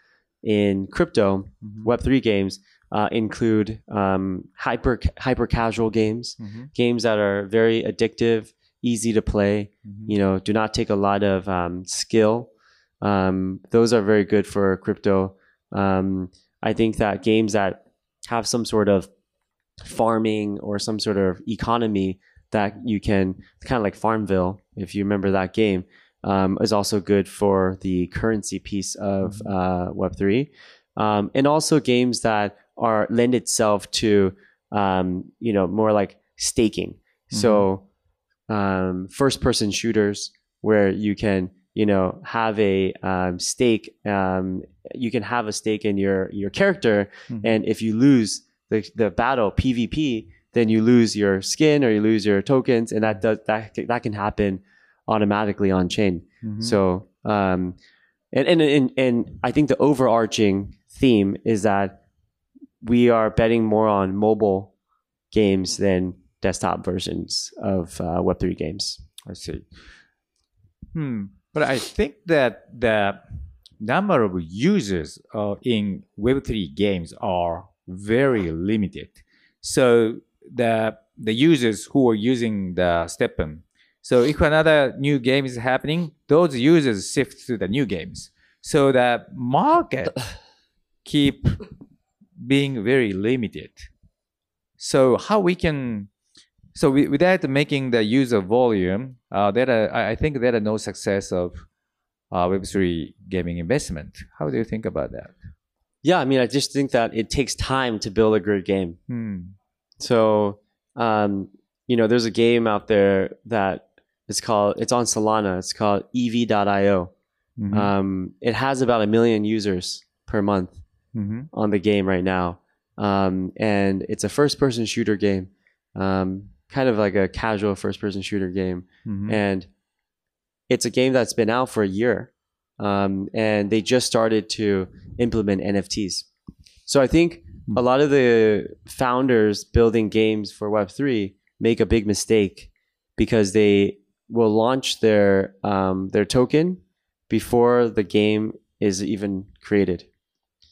D: in crypto
C: Mhm.
D: Web three games uh, include um, hyper hyper casual games,
C: Mhm.
D: games that are very addictive, easy to play.
C: Mhm.
D: You know, do not take a lot of um, skill. Um, those are very good for crypto. Um, I think that games that have some sort of farming or some sort of economy that you can kind of like Farmville, if you remember that game, um, is also good for the currency piece of uh, Web three, um, and also games that are lend itself to um, you know more like staking. So um, first person shooters where you can you know have a um, stake um, you can have a stake in your your character
C: Mhm.
D: and if you lose the, the battle pvp then you lose your skin or you lose your tokens and that does that that can happen automatically on chain
C: Mhm.
D: so um and, and and and i think the overarching theme is that we are betting more on mobile games than desktop versions of uh, web3 games
C: I see. Hmm. But I think that the number of users uh, in Web3 games are very limited. So the the users who are using the STEPN. So if another new game is happening, those users shift to the new games. So the market keep being very limited. So how we can so wi- without making the user volume, uh, that uh, I think that are no success of uh, Web3 gaming investment. How do you think about that?
D: Yeah, I mean, I just think that it takes time to build a good game.
C: うん。
D: so, um, you know, there's a game out there that it's called, it's on Solana. It's called ev.io.
C: Mm-hmm.
D: Um, it has about a million users per month
C: mm-hmm.
D: on the game right now. Um, and it's a first person shooter game, um, kind of like a casual first person shooter game.
C: Mm-hmm.
D: And it's a game that's been out for a year. Um, and they just started to implement NFTs. So I think a lot of the founders building games for Web3 make a big mistake because they will launch their um, their token before the game is even created.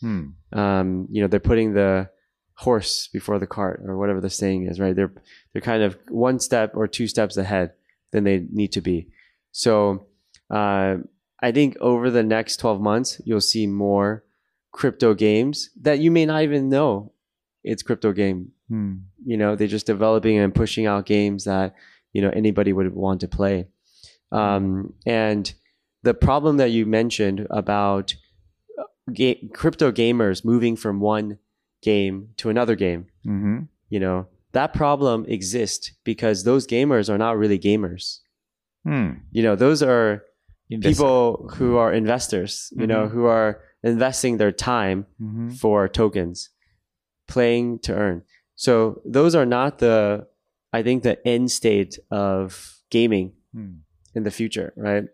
C: うん。
D: Um, you know, they're putting the horse before the cart or whatever the saying is, right? They're they're kind of one step or two steps ahead than they need to be. So uh, I think over the next 12 months, you'll see more crypto games that you may not even know it's crypto game.
C: Hmm.
D: You know, they're just developing and pushing out games that you know anybody would want to play. Um, and the problem that you mentioned about uh, ga- crypto gamers moving from one game to another game,
C: mm-hmm.
D: you know, that problem exists because those gamers are not really gamers.
C: Hmm.
D: You know, those are people who are investors. You mm-hmm.
C: know,
D: who are investing their time
C: mm-hmm.
D: for tokens, playing to earn. So those are not the, I think, the end state of gaming
C: mm.
D: in the future, right?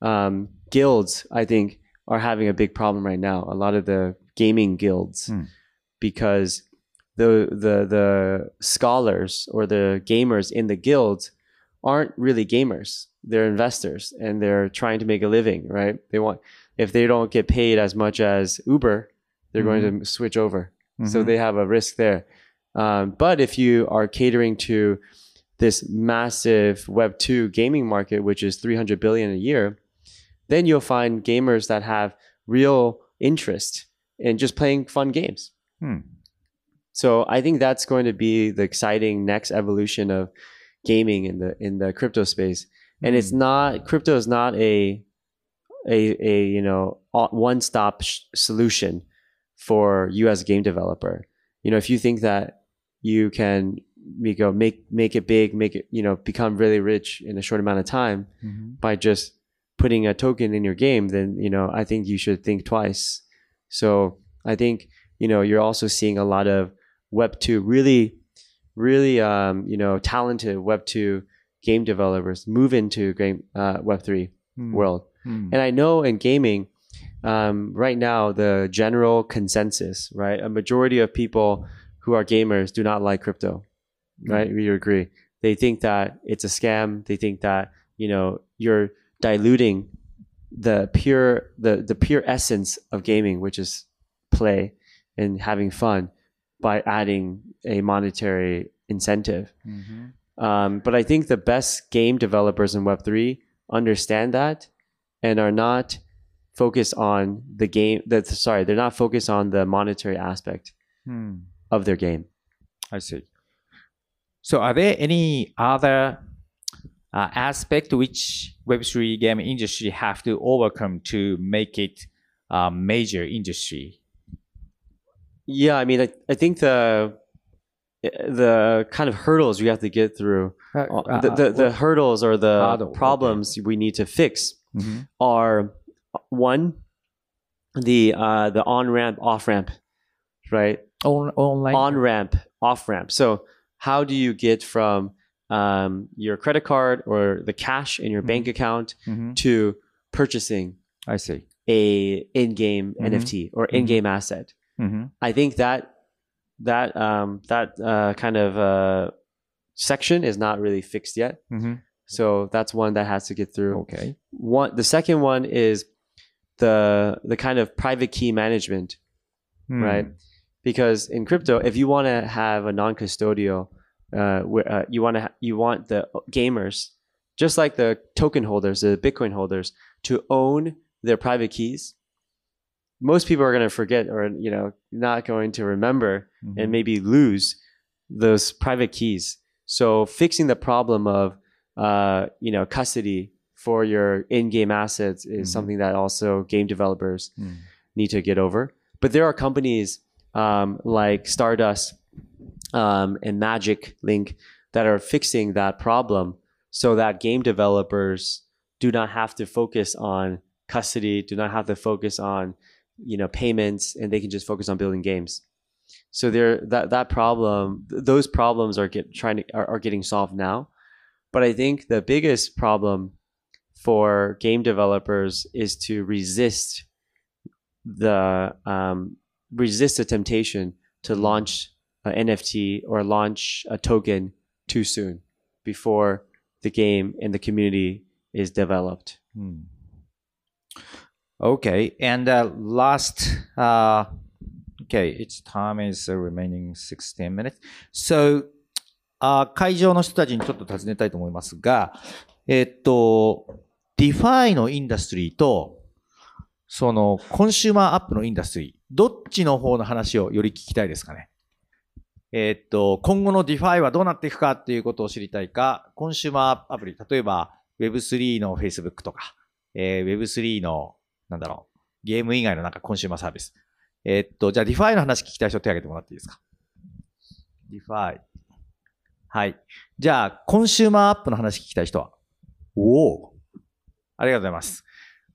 D: Um, guilds, I think, are having a big problem right now. A lot of the gaming guilds,
C: mm.
D: because the the the scholars or the gamers in the guilds aren't really gamers. They're investors and they're trying to make a living, right? They want if they don't get paid as much as Uber, they're going to switch over. So they have a risk there. Um, but if you are catering to this massive Web two gaming market, which is 300 billion a year, then you'll find gamers that have real interest in just playing fun games.
C: Hmm.
D: So I think that's going to be the exciting next evolution of gaming in the in the crypto space. And it's hmm. not crypto is not a a a you know one stop sh- solution for you as a game developer. You know, if you think that you can make go make make it big, make it you know become really rich in a short amount of time, mm-hmm.
C: うん。
D: by just putting a token in your game, then you know I think you should think twice. So I think you know you're also seeing a lot of Web two really, really um, you know talented Web two game developers move into game uh, Web three
C: mm.
D: world.
C: Mm.
D: And I know in gaming, um, right now the general consensus, right, a majority of people who are gamers do not like crypto, mm. right? We agree. They think that it's a scam. They think that you know you're diluting the pure the the pure essence of gaming, which is play and having fun by adding a monetary incentive.
C: Mm-hmm.
D: Um, but I think the best game developers in Web3 understand that and are not focused on the game that sorry they're not focused on the monetary aspect
C: hmm.
D: of their game
C: i see so are there any other uh, aspect which web3 game industry have to overcome to make it a major industry
D: yeah i mean i, I think the the kind of hurdles we have to get through, uh, the, the, the hurdles or the
C: Hurdle, okay.
D: problems we need to fix
C: Mhm.
D: are one, the uh, the on ramp, off ramp, right?
C: On, online?
D: on ramp, off ramp. So how do you get from um, your credit card or the cash in your bank account
C: Mhm.
D: to purchasing
C: I see.
D: a in-game
C: Mhm.
D: NFT or in-game asset?
C: Mhm.
D: I think that that um, that uh, kind of uh, section is not really fixed yet.
C: Mhm.
D: So that's one that has to get through.
C: Okay.
D: One, the second one is the the kind of private key management
C: Hmm.
D: right? Because in crypto, if you want to have a non-custodial, uh, where uh, you want to ha- you want the gamers, just like the token holders, the Bitcoin holders, to own their private keys. Most people are going to forget, or you know, not going to remember,
C: Mhm.
D: and maybe lose those private keys. So fixing the problem of uh, you know custody for your in-game assets is
C: Mhm.
D: something that also game developers
C: Hmm.
D: need to get over. but there are companies um, like Stardust um, and Magic Link that are fixing that problem so that game developers do not have to focus on custody, do not have to focus on you know payments, and they can just focus on building games. So there that that problem, th- those problems are get trying to are, are getting solved now. But I think the biggest problem for game developers is to resist the um, resist the temptation to launch an NFT or launch a token too soon before the game and the community is developed.
C: Hmm. Okay, and uh, last, uh, okay, its time is remaining 16 minutes. So, あー会場の人たちにちょっと尋ねたいと思いますが、えっと、DeFi のインダストリーと、その、コンシューマーアップのインダストリー、どっちの方の話をより聞きたいですかね？えっと、今後の DeFi はどうなっていくかっていうことを知りたいか、コンシューマーアプリ、例えば Web3 の Facebook とか、えー Web3 の、なんだろう。ゲーム以外のなんかコンシューマーサービス。え、っと、じゃあディファイの話聞きたい人手挙げてもらっていいですか？ディファ。はい。じゃあ、コンシューマーアップの話聞きたい人は？おおありがとうございます。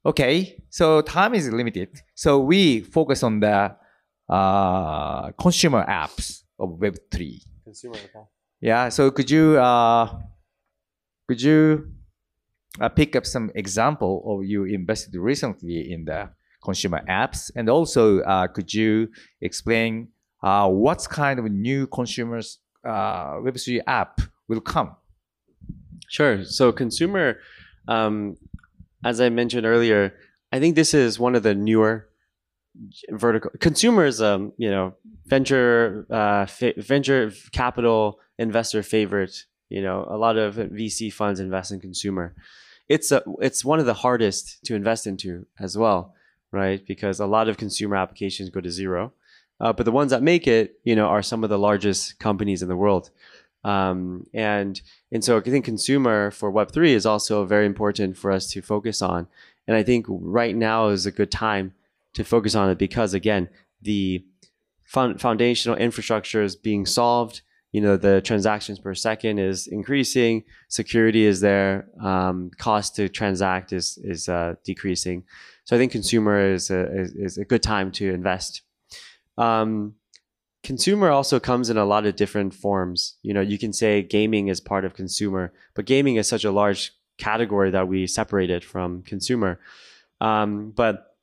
C: Okay, so time is limited. So we focus on the uh, consumer apps of Web3. Yeah, so could you, uh, could you uh, pick up some example of you invested recently in the consumer apps, and also uh, could you explain uh, what kind of new consumers uh, Web3 app will come?
D: Sure. So consumer, um, as I mentioned earlier, I think this is one of the newer vertical consumers. Um, you know, venture uh, fa- venture capital investor favorite. You know, a lot of VC funds invest in consumer. It's a, it's one of the hardest to invest into as well, right? Because a lot of consumer applications go to zero. Uh, but the ones that make it, you know, are some of the largest companies in the world. Um, and and so I think consumer for Web3 is also very important for us to focus on. And I think right now is a good time to focus on it because, again, the foundational infrastructure is being solved. You know, the transactions per second is increasing, security is there, um, cost to transact is, is uh, decreasing. So I think consumer is a, is, is a good time to invest. Um, consumer also comes in a lot of different forms. You know, you can say gaming is part of consumer, but gaming is such a large category that we separate it from consumer. Um, but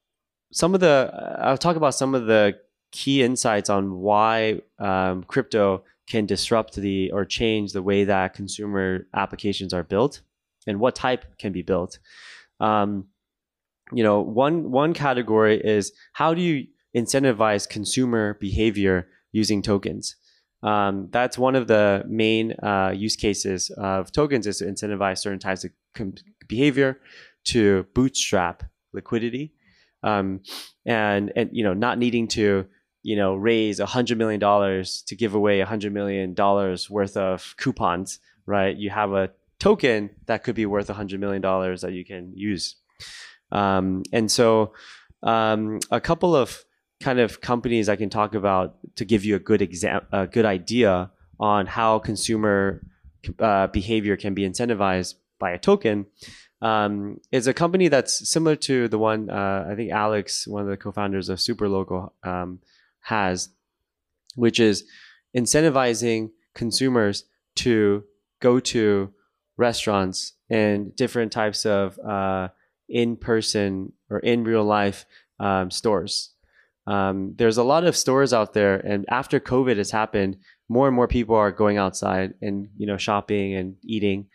D: some of the, I'll talk about some of the key insights on why um, crypto can disrupt the or change the way that consumer applications are built and what type can be built. Um, you know, one one category is how do you incentivize consumer behavior using tokens. Um, that's one of the main uh, use cases of tokens is to incentivize certain types of behavior to bootstrap liquidity, um, and and you know not needing to you know raise a hundred million dollars to give away a hundred million dollars worth of coupons. Right, you have a token that could be worth a hundred million dollars that you can use, um, and so um, a couple of kind of companies I can talk about to give you a good exam, a good idea on how consumer uh, behavior can be incentivized by a token. Um, is a company that's similar to the one uh, I think Alex, one of the co-founders of Superlocal, um, has, which is incentivizing consumers to go to restaurants and different types of uh, in-person or in real life um, stores um, there's a lot of stores out there, and after COVID has happened, more and more people are going outside and you know shopping and eating.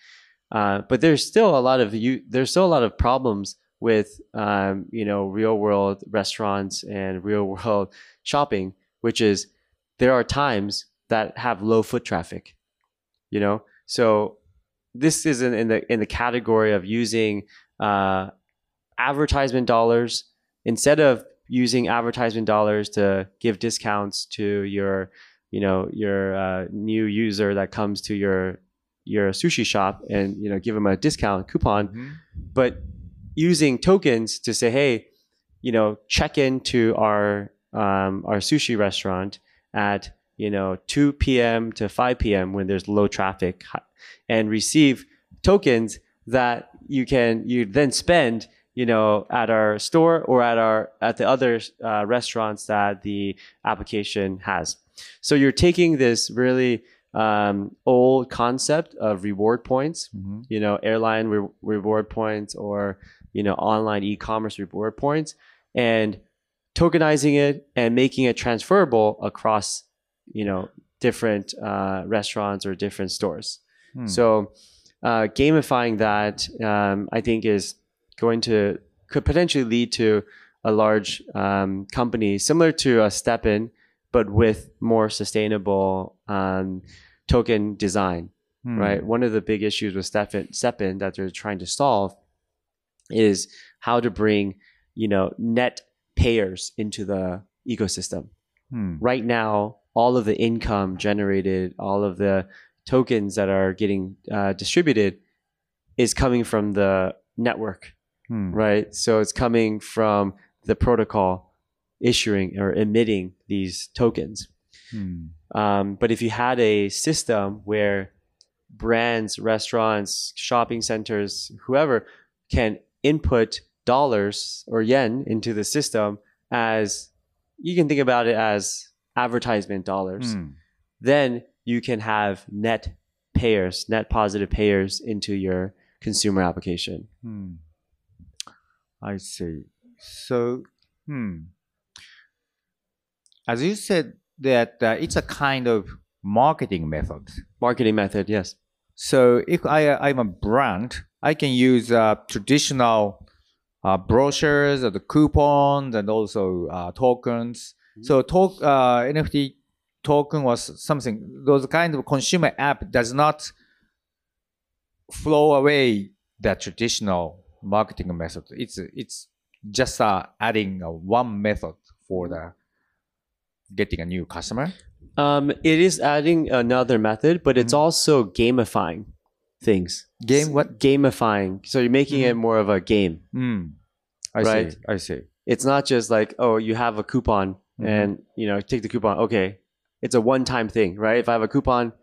D: Uh, but there's still a lot of you. There's still a lot of problems with um, you know real world restaurants and real world shopping, which is there are times that have low foot traffic. You know, so this is in, in the in the category of using uh, advertisement dollars instead of using advertisement dollars to give discounts to your you know your uh, new user that comes to your your sushi shop and you know give them a discount coupon but using tokens to say hey you know check into our um, our sushi restaurant at you know 2 p.m. to 5 p.m. when there's low traffic, and receive tokens that you can you then spend you know at our store or at our at the other uh, restaurants that the application has. So you're taking this really um, old concept of reward points,
C: Mhm.
D: you know, airline re- reward points or you know online e-commerce reward points, and tokenizing it and making it transferable across you know different uh, restaurants or different stores.
C: Hmm.
D: So uh, gamifying that, um, I think, is going to could potentially lead to a large um, company similar to a STEPN, but with more sustainable um, token design.
C: Hmm.
D: Right. One of the big issues with STEPN, STEPN that they're trying to solve is how to bring you know net payers into the ecosystem
C: Hmm.
D: right now all of the income generated all of the tokens that are getting uh, distributed is coming from the network
C: Hmm.
D: right so it's coming from the protocol issuing or emitting these tokens
C: Hmm.
D: um, but if you had a system where brands restaurants shopping centers whoever can input dollars or yen into the system as you can think about it as advertisement dollars
C: Hmm.
D: then you can have net payers, net positive payers into your consumer application.
C: Hmm. I see. So, hmm. As you said that uh, it's a kind of marketing method.
D: Marketing method, yes.
C: So if I I'm a brand, I can use uh, traditional uh, brochures, or the coupons, and also uh, tokens. So talk uh, NFT token was something. Those kind of consumer app does not flow away the traditional marketing method. It's it's just uh, adding uh, one method for the getting a new customer.
D: Um, it is adding another method, but it's
C: Mhm.
D: also gamifying things.
C: Game what?
D: Gamifying. So you're making it more of a game.
C: Mm. I
D: Right.
C: see. I see.
D: It's not just like, oh, you have a coupon
C: Mhm.
D: and you know, take the coupon. Okay. It's a one time thing, right? If I have a coupon,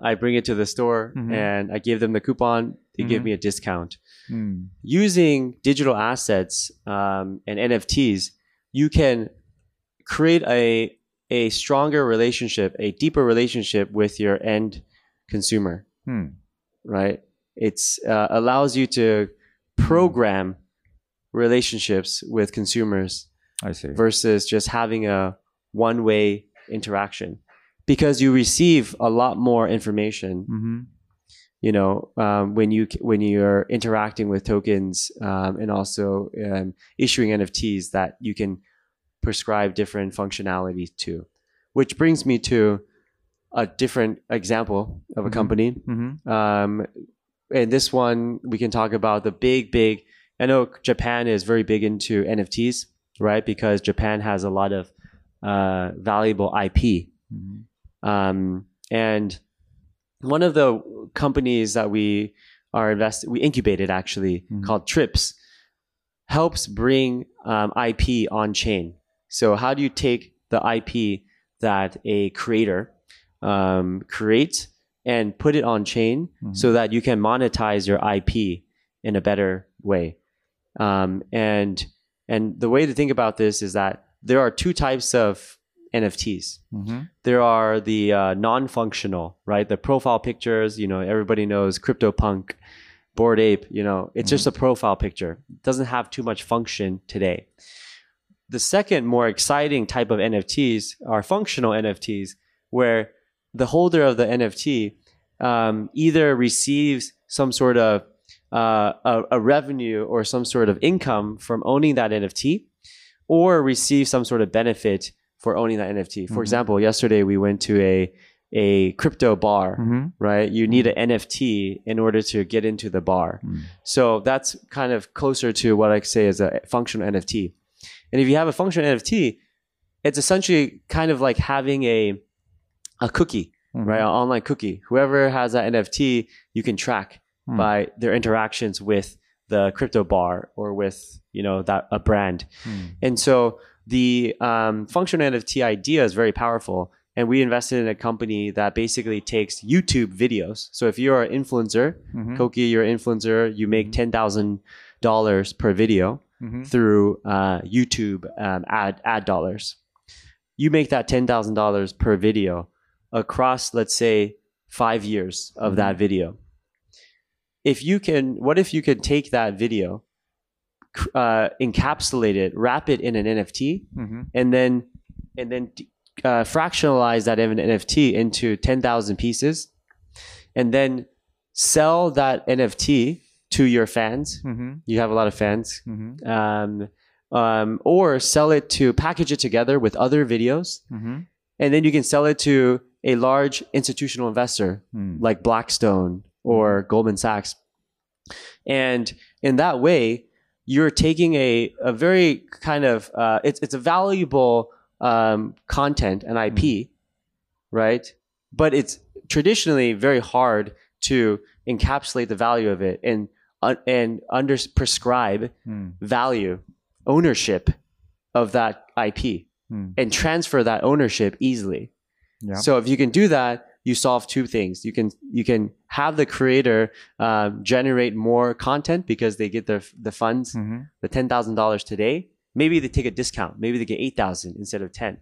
D: I bring it to the store
C: Mhm.
D: and I give them the coupon, they give
C: Mhm.
D: me a discount.
C: Mm.
D: using digital assets um, and NFTs, you can create a a stronger relationship, a deeper relationship with your end consumer.
C: Hmm.
D: Right? It uh, allows you to program relationships with consumers
C: I see.
D: versus just having a one way interaction because you receive a lot more information
C: Mm-hmm.
D: you know um, when you when you're interacting with tokens um, and also um, issuing NFTs that you can prescribe different functionalities to, which brings me to a different example of a
C: Mhm.
D: company.
C: Mm-hmm.
D: Um, and this one we can talk about the big big. I know Japan is very big into NFTs, right? Because Japan has a lot of uh, valuable IP.
C: Mm-hmm.
D: Um, and one of the companies that we are invested, we incubated actually
C: Mhm.
D: called Trips helps bring um, IP on chain. So how do you take the IP that a creator um, creates and put it on chain
C: Mhm.
D: so that you can monetize your IP in a better way? Um, and and the way to think about this is that there are two types of NFTs
C: Mm-hmm.
D: there are the uh, non-functional, right? The profile pictures, you know, everybody knows CryptoPunk, Bored Ape, you know, it's just a profile picture. It doesn't have too much function today. The second more exciting type of NFTs are functional NFTs, where the holder of the NFT um, either receives some sort of uh, a, a revenue or some sort of income from owning that NFT, or receive some sort of benefit for owning that NFT. For
C: Mhm.
D: example, yesterday we went to a a crypto bar,
C: Mm-hmm.
D: right? You need an NFT in order to get into the bar. So that's kind of closer to what I say is a functional NFT. And if you have a functional NFT, it's essentially kind of like having a a cookie,
C: Mm-hmm.
D: right? An online cookie. Whoever has that NFT, you can track
C: Hmm.
D: by their interactions with the crypto bar or with you know that a brand.
C: Mm-hmm.
D: And so the um, functional NFT idea is very powerful. And we invested in a company that basically takes YouTube videos. So if you're an influencer,
C: Mhm.
D: Koki, you're an influencer, you make $10,000 per video
C: Mhm.
D: through uh, YouTube um, ad, ad dollars. You make that $10,000 per video across, let's say, five years of that video. If you can, what if you could take that video, uh, encapsulate it, wrap it in an NFT,
C: Mhm.
D: and then and then uh, fractionalize that NFT into ten thousand pieces, and then sell that NFT to your fans.
C: Mhm.
D: You have a lot of fans,
C: Mhm.
D: um, um, or sell it to package it together with other videos,
C: Mhm.
D: and then you can sell it to a large institutional investor
C: Mm.
D: like Blackstone or Goldman Sachs. And in that way, you're taking a, a very kind of uh, it's it's a valuable um, content and IP, right? But it's traditionally very hard to encapsulate the value of it and uh, and under prescribe
C: Mm.
D: value ownership of that IP
C: Mm.
D: and transfer that ownership easily.
C: Yeah.
D: So if you can do that, you solve two things. You can you can have the creator um, generate more content because they get the the funds,
C: Mhm.
D: the ten thousand dollars today. Maybe they take a discount. Maybe they get eight thousand instead of ten,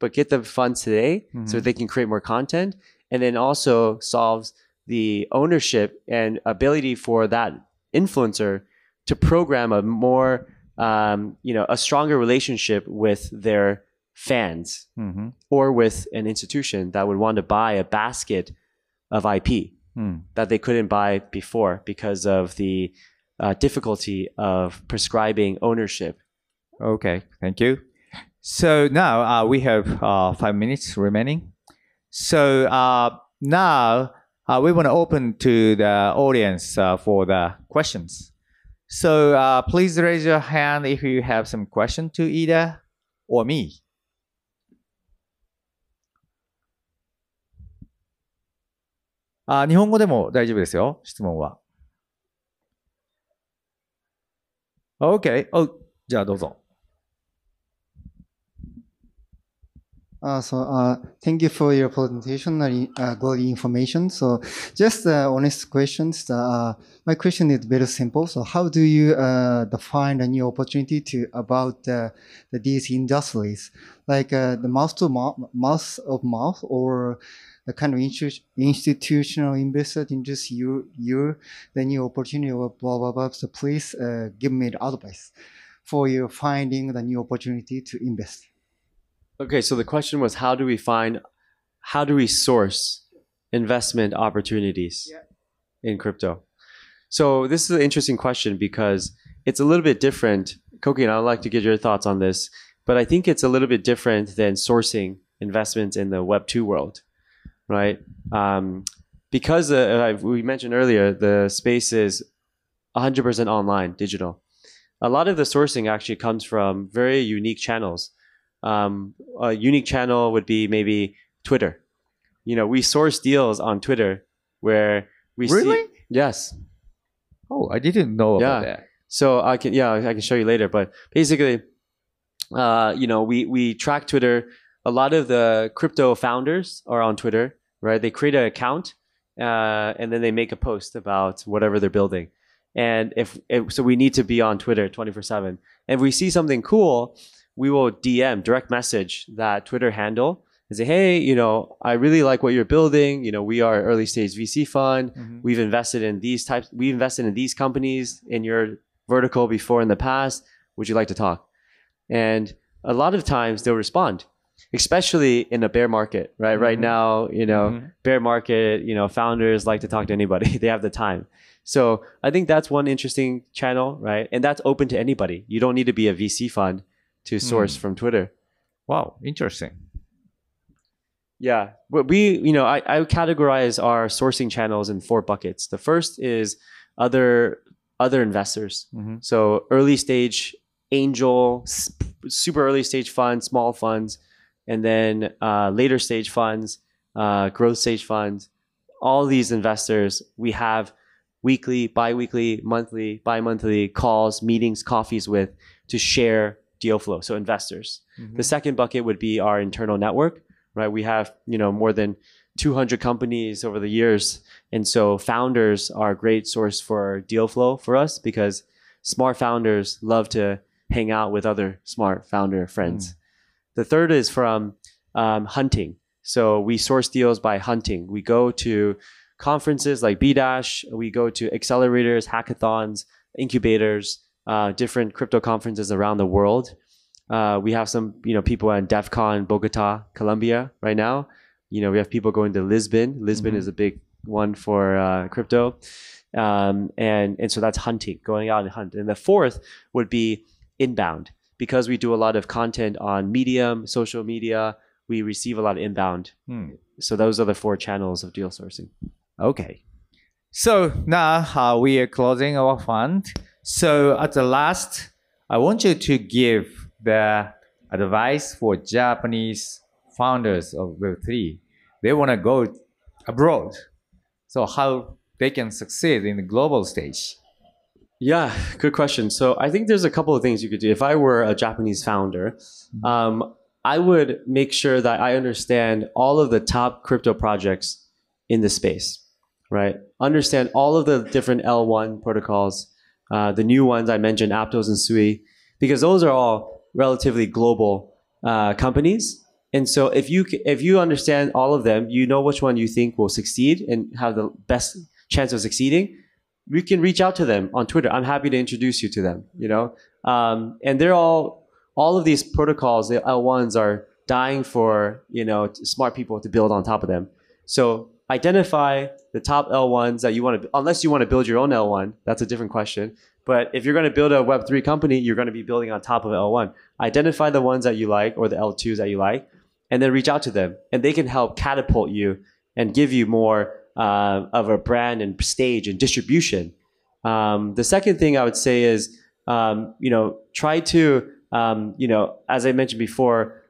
D: but get the funds today so
C: Mhm.
D: they can create more content, and then also solves the ownership and ability for that influencer to program a more um, you know a stronger relationship with their fans
C: Mhm.
D: or with an institution that would want to buy a basket of IP
C: Mm.
D: that they couldn't buy before because of the uh, difficulty of prescribing ownership.
C: Okay, thank you. So now uh, we have uh, five minutes remaining. So uh, now uh, we want to open to the audience uh, for the questions. So uh, please raise your hand if you have some question to Ida or me. あ日本語でも大丈夫ですよ、質問は。OK。おじゃあどうぞ。
E: Uh, so, uh, thank you for your presentation and uh, good information. So, just uh, honest questions. Uh, my question is very simple. So, how do you uh, define a new opportunity to about the, these industries, like the mouth to mouth, mouth of mouth, or the kind of institu- institutional investor interest you you the new opportunity or blah blah blah. So, please give me the advice for you finding the new opportunity to invest.
D: Okay, so the question was how do we find, how do we source investment opportunities in crypto? So this is an interesting question because it's a little bit different. Koki, and I'd like to get your thoughts on this, but I think it's a little bit different than sourcing investments in the Web two world, right? Um, because uh, we mentioned earlier, the space is 100% online, digital. A lot of the sourcing actually comes from very unique channels um, a unique channel would be maybe Twitter. You know, we source deals on Twitter where we
C: Really?
D: see. Yes.
C: Oh, I didn't know about
D: Yeah.
C: that.
D: So I can, yeah, I can show you later. But basically, uh, you know, we we track Twitter. A lot of the crypto founders are on Twitter, right? They create an account, uh, and then they make a post about whatever they're building. And if, if so, we need to be on Twitter twenty four seven. And if we see something cool, we will DM direct message that Twitter handle and say, hey, you know, I really like what you're building. You know, we are early stage VC fund.
C: Mhm.
D: we've invested in these types we invested in these companies in your vertical before in the past. Would you like to talk? And a lot of times they'll respond especially in a bear market right? Right
C: Mhm.
D: now you know
C: Mhm.
D: bear market you know founders like to talk to anybody. They have the time. So i think that's one interesting channel right? And that's open to anybody. You don't need to be a vc fund to source from twitter
C: Wow, interesting.
D: Yeah, but we, you know, I, I categorize our sourcing channels in four buckets. The first is other other investors.
C: Mhm.
D: So early stage angel, super early stage funds, small funds, and then uh, later stage funds, uh, growth stage funds. All these investors, we have weekly, bi-weekly, monthly, bi-monthly calls, meetings, coffees with to share deal flow, so investors. The second bucket would be our internal network, right? We have, you know, more than 200 companies over the years. And so founders are a great source for deal flow for us because smart founders love to hang out with other smart founder friends. The third is from um, hunting. So we source deals by hunting. We go to conferences like B Dash, we go to accelerators, hackathons, incubators, uh, different crypto conferences around the world. Uh, we have some, you know, people at Devcon, Bogota, Colombia right now. You know, we have people going to Lisbon. Lisbon
C: Mhm.
D: is a big one for uh, crypto. Um, and, and so that's hunting, going out and hunt. And the fourth would be inbound because we do a lot of content on Medium, social media. We receive a lot of inbound.
C: Hmm.
D: So those are the four channels of deal sourcing.
C: Okay. So now uh, we are closing our fund. So at the last, I want you to give the advice for Japanese founders of Web3. They want to go abroad. So how they can succeed in the global stage.
D: Yeah, good question. So I think there's a couple of things you could do. If I were a Japanese founder, um, I would make sure that I understand all of the top crypto projects in the space, right? Understand all of the different L1 protocols, uh, the new ones I mentioned, Aptos and Sui, because those are all relatively global uh, companies. And so if you if you understand all of them, you know which one you think will succeed and have the best chance of succeeding we can reach out to them on Twitter. I'm happy to introduce you to them. You know, um, and they're all all of these protocols, the L1s are dying for you know smart people to build on top of them. So identify the top L1s that you want to, unless you want to build your own L1. That's a different question. But if you're going to build a Web3 company, you're going to be building on top of L1. Identify the ones that you like or the L2s that you like, and then reach out to them, and they can help catapult you and give you more uh, of a brand and stage and distribution. Um, the second thing I would say is, um, you know, try to, um, you know, as I mentioned before,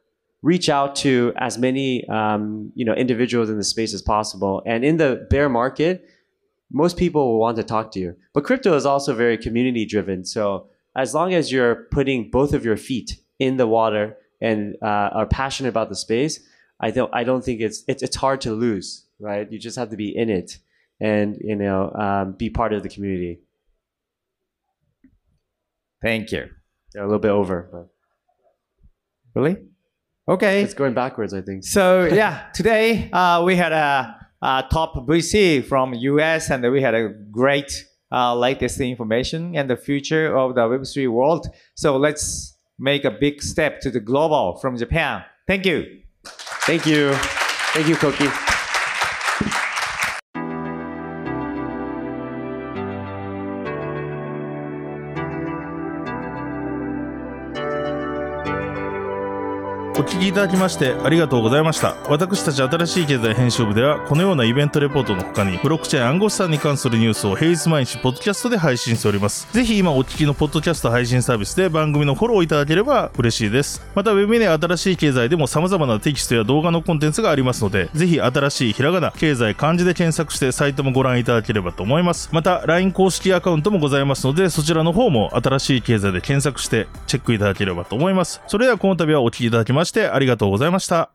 D: reach out to as many, um, you know, individuals in the space as possible. And in the bear market, most people will want to talk to you. But crypto is also very community driven. So as long as you're putting both of your feet in the water and uh, are passionate about the space, I don't I don't think it's it's it's hard to lose, right? You just have to be in it and you know um, be part of the community.
C: Thank you.
D: They're a little bit over, but
C: Really? Okay.
D: it's going backwards. I think.
C: So yeah, today uh, we had a, a top VC from US, and we had a great uh, latest information and the future of the Web3 world. So let's make a big step to the global from Japan. Thank you.
D: Thank you, thank you, Koki.
A: 聞きいただきましてありがとうございました。私たち新しい経済編集部では、このようなイベントレポートの他に、ブロックチェーン暗号資産に関するニュースを平日毎日ポッドキャストで配信しております。ぜひ今お聞きのポッドキャスト配信サービスで番組のフォローいただければ嬉しいです。また、ウェブで新しい経済でも様々なテキストや動画のコンテンツがありますので、ぜひ新しいひらがな、経済、漢字で検索してサイトもご覧いただければと思います。また、LINE 公式アカウントもございますので、そちらの方も新しい経済で検索してチェックいただければと思います。それではこの度はお聞きいただきましてありがとうございました。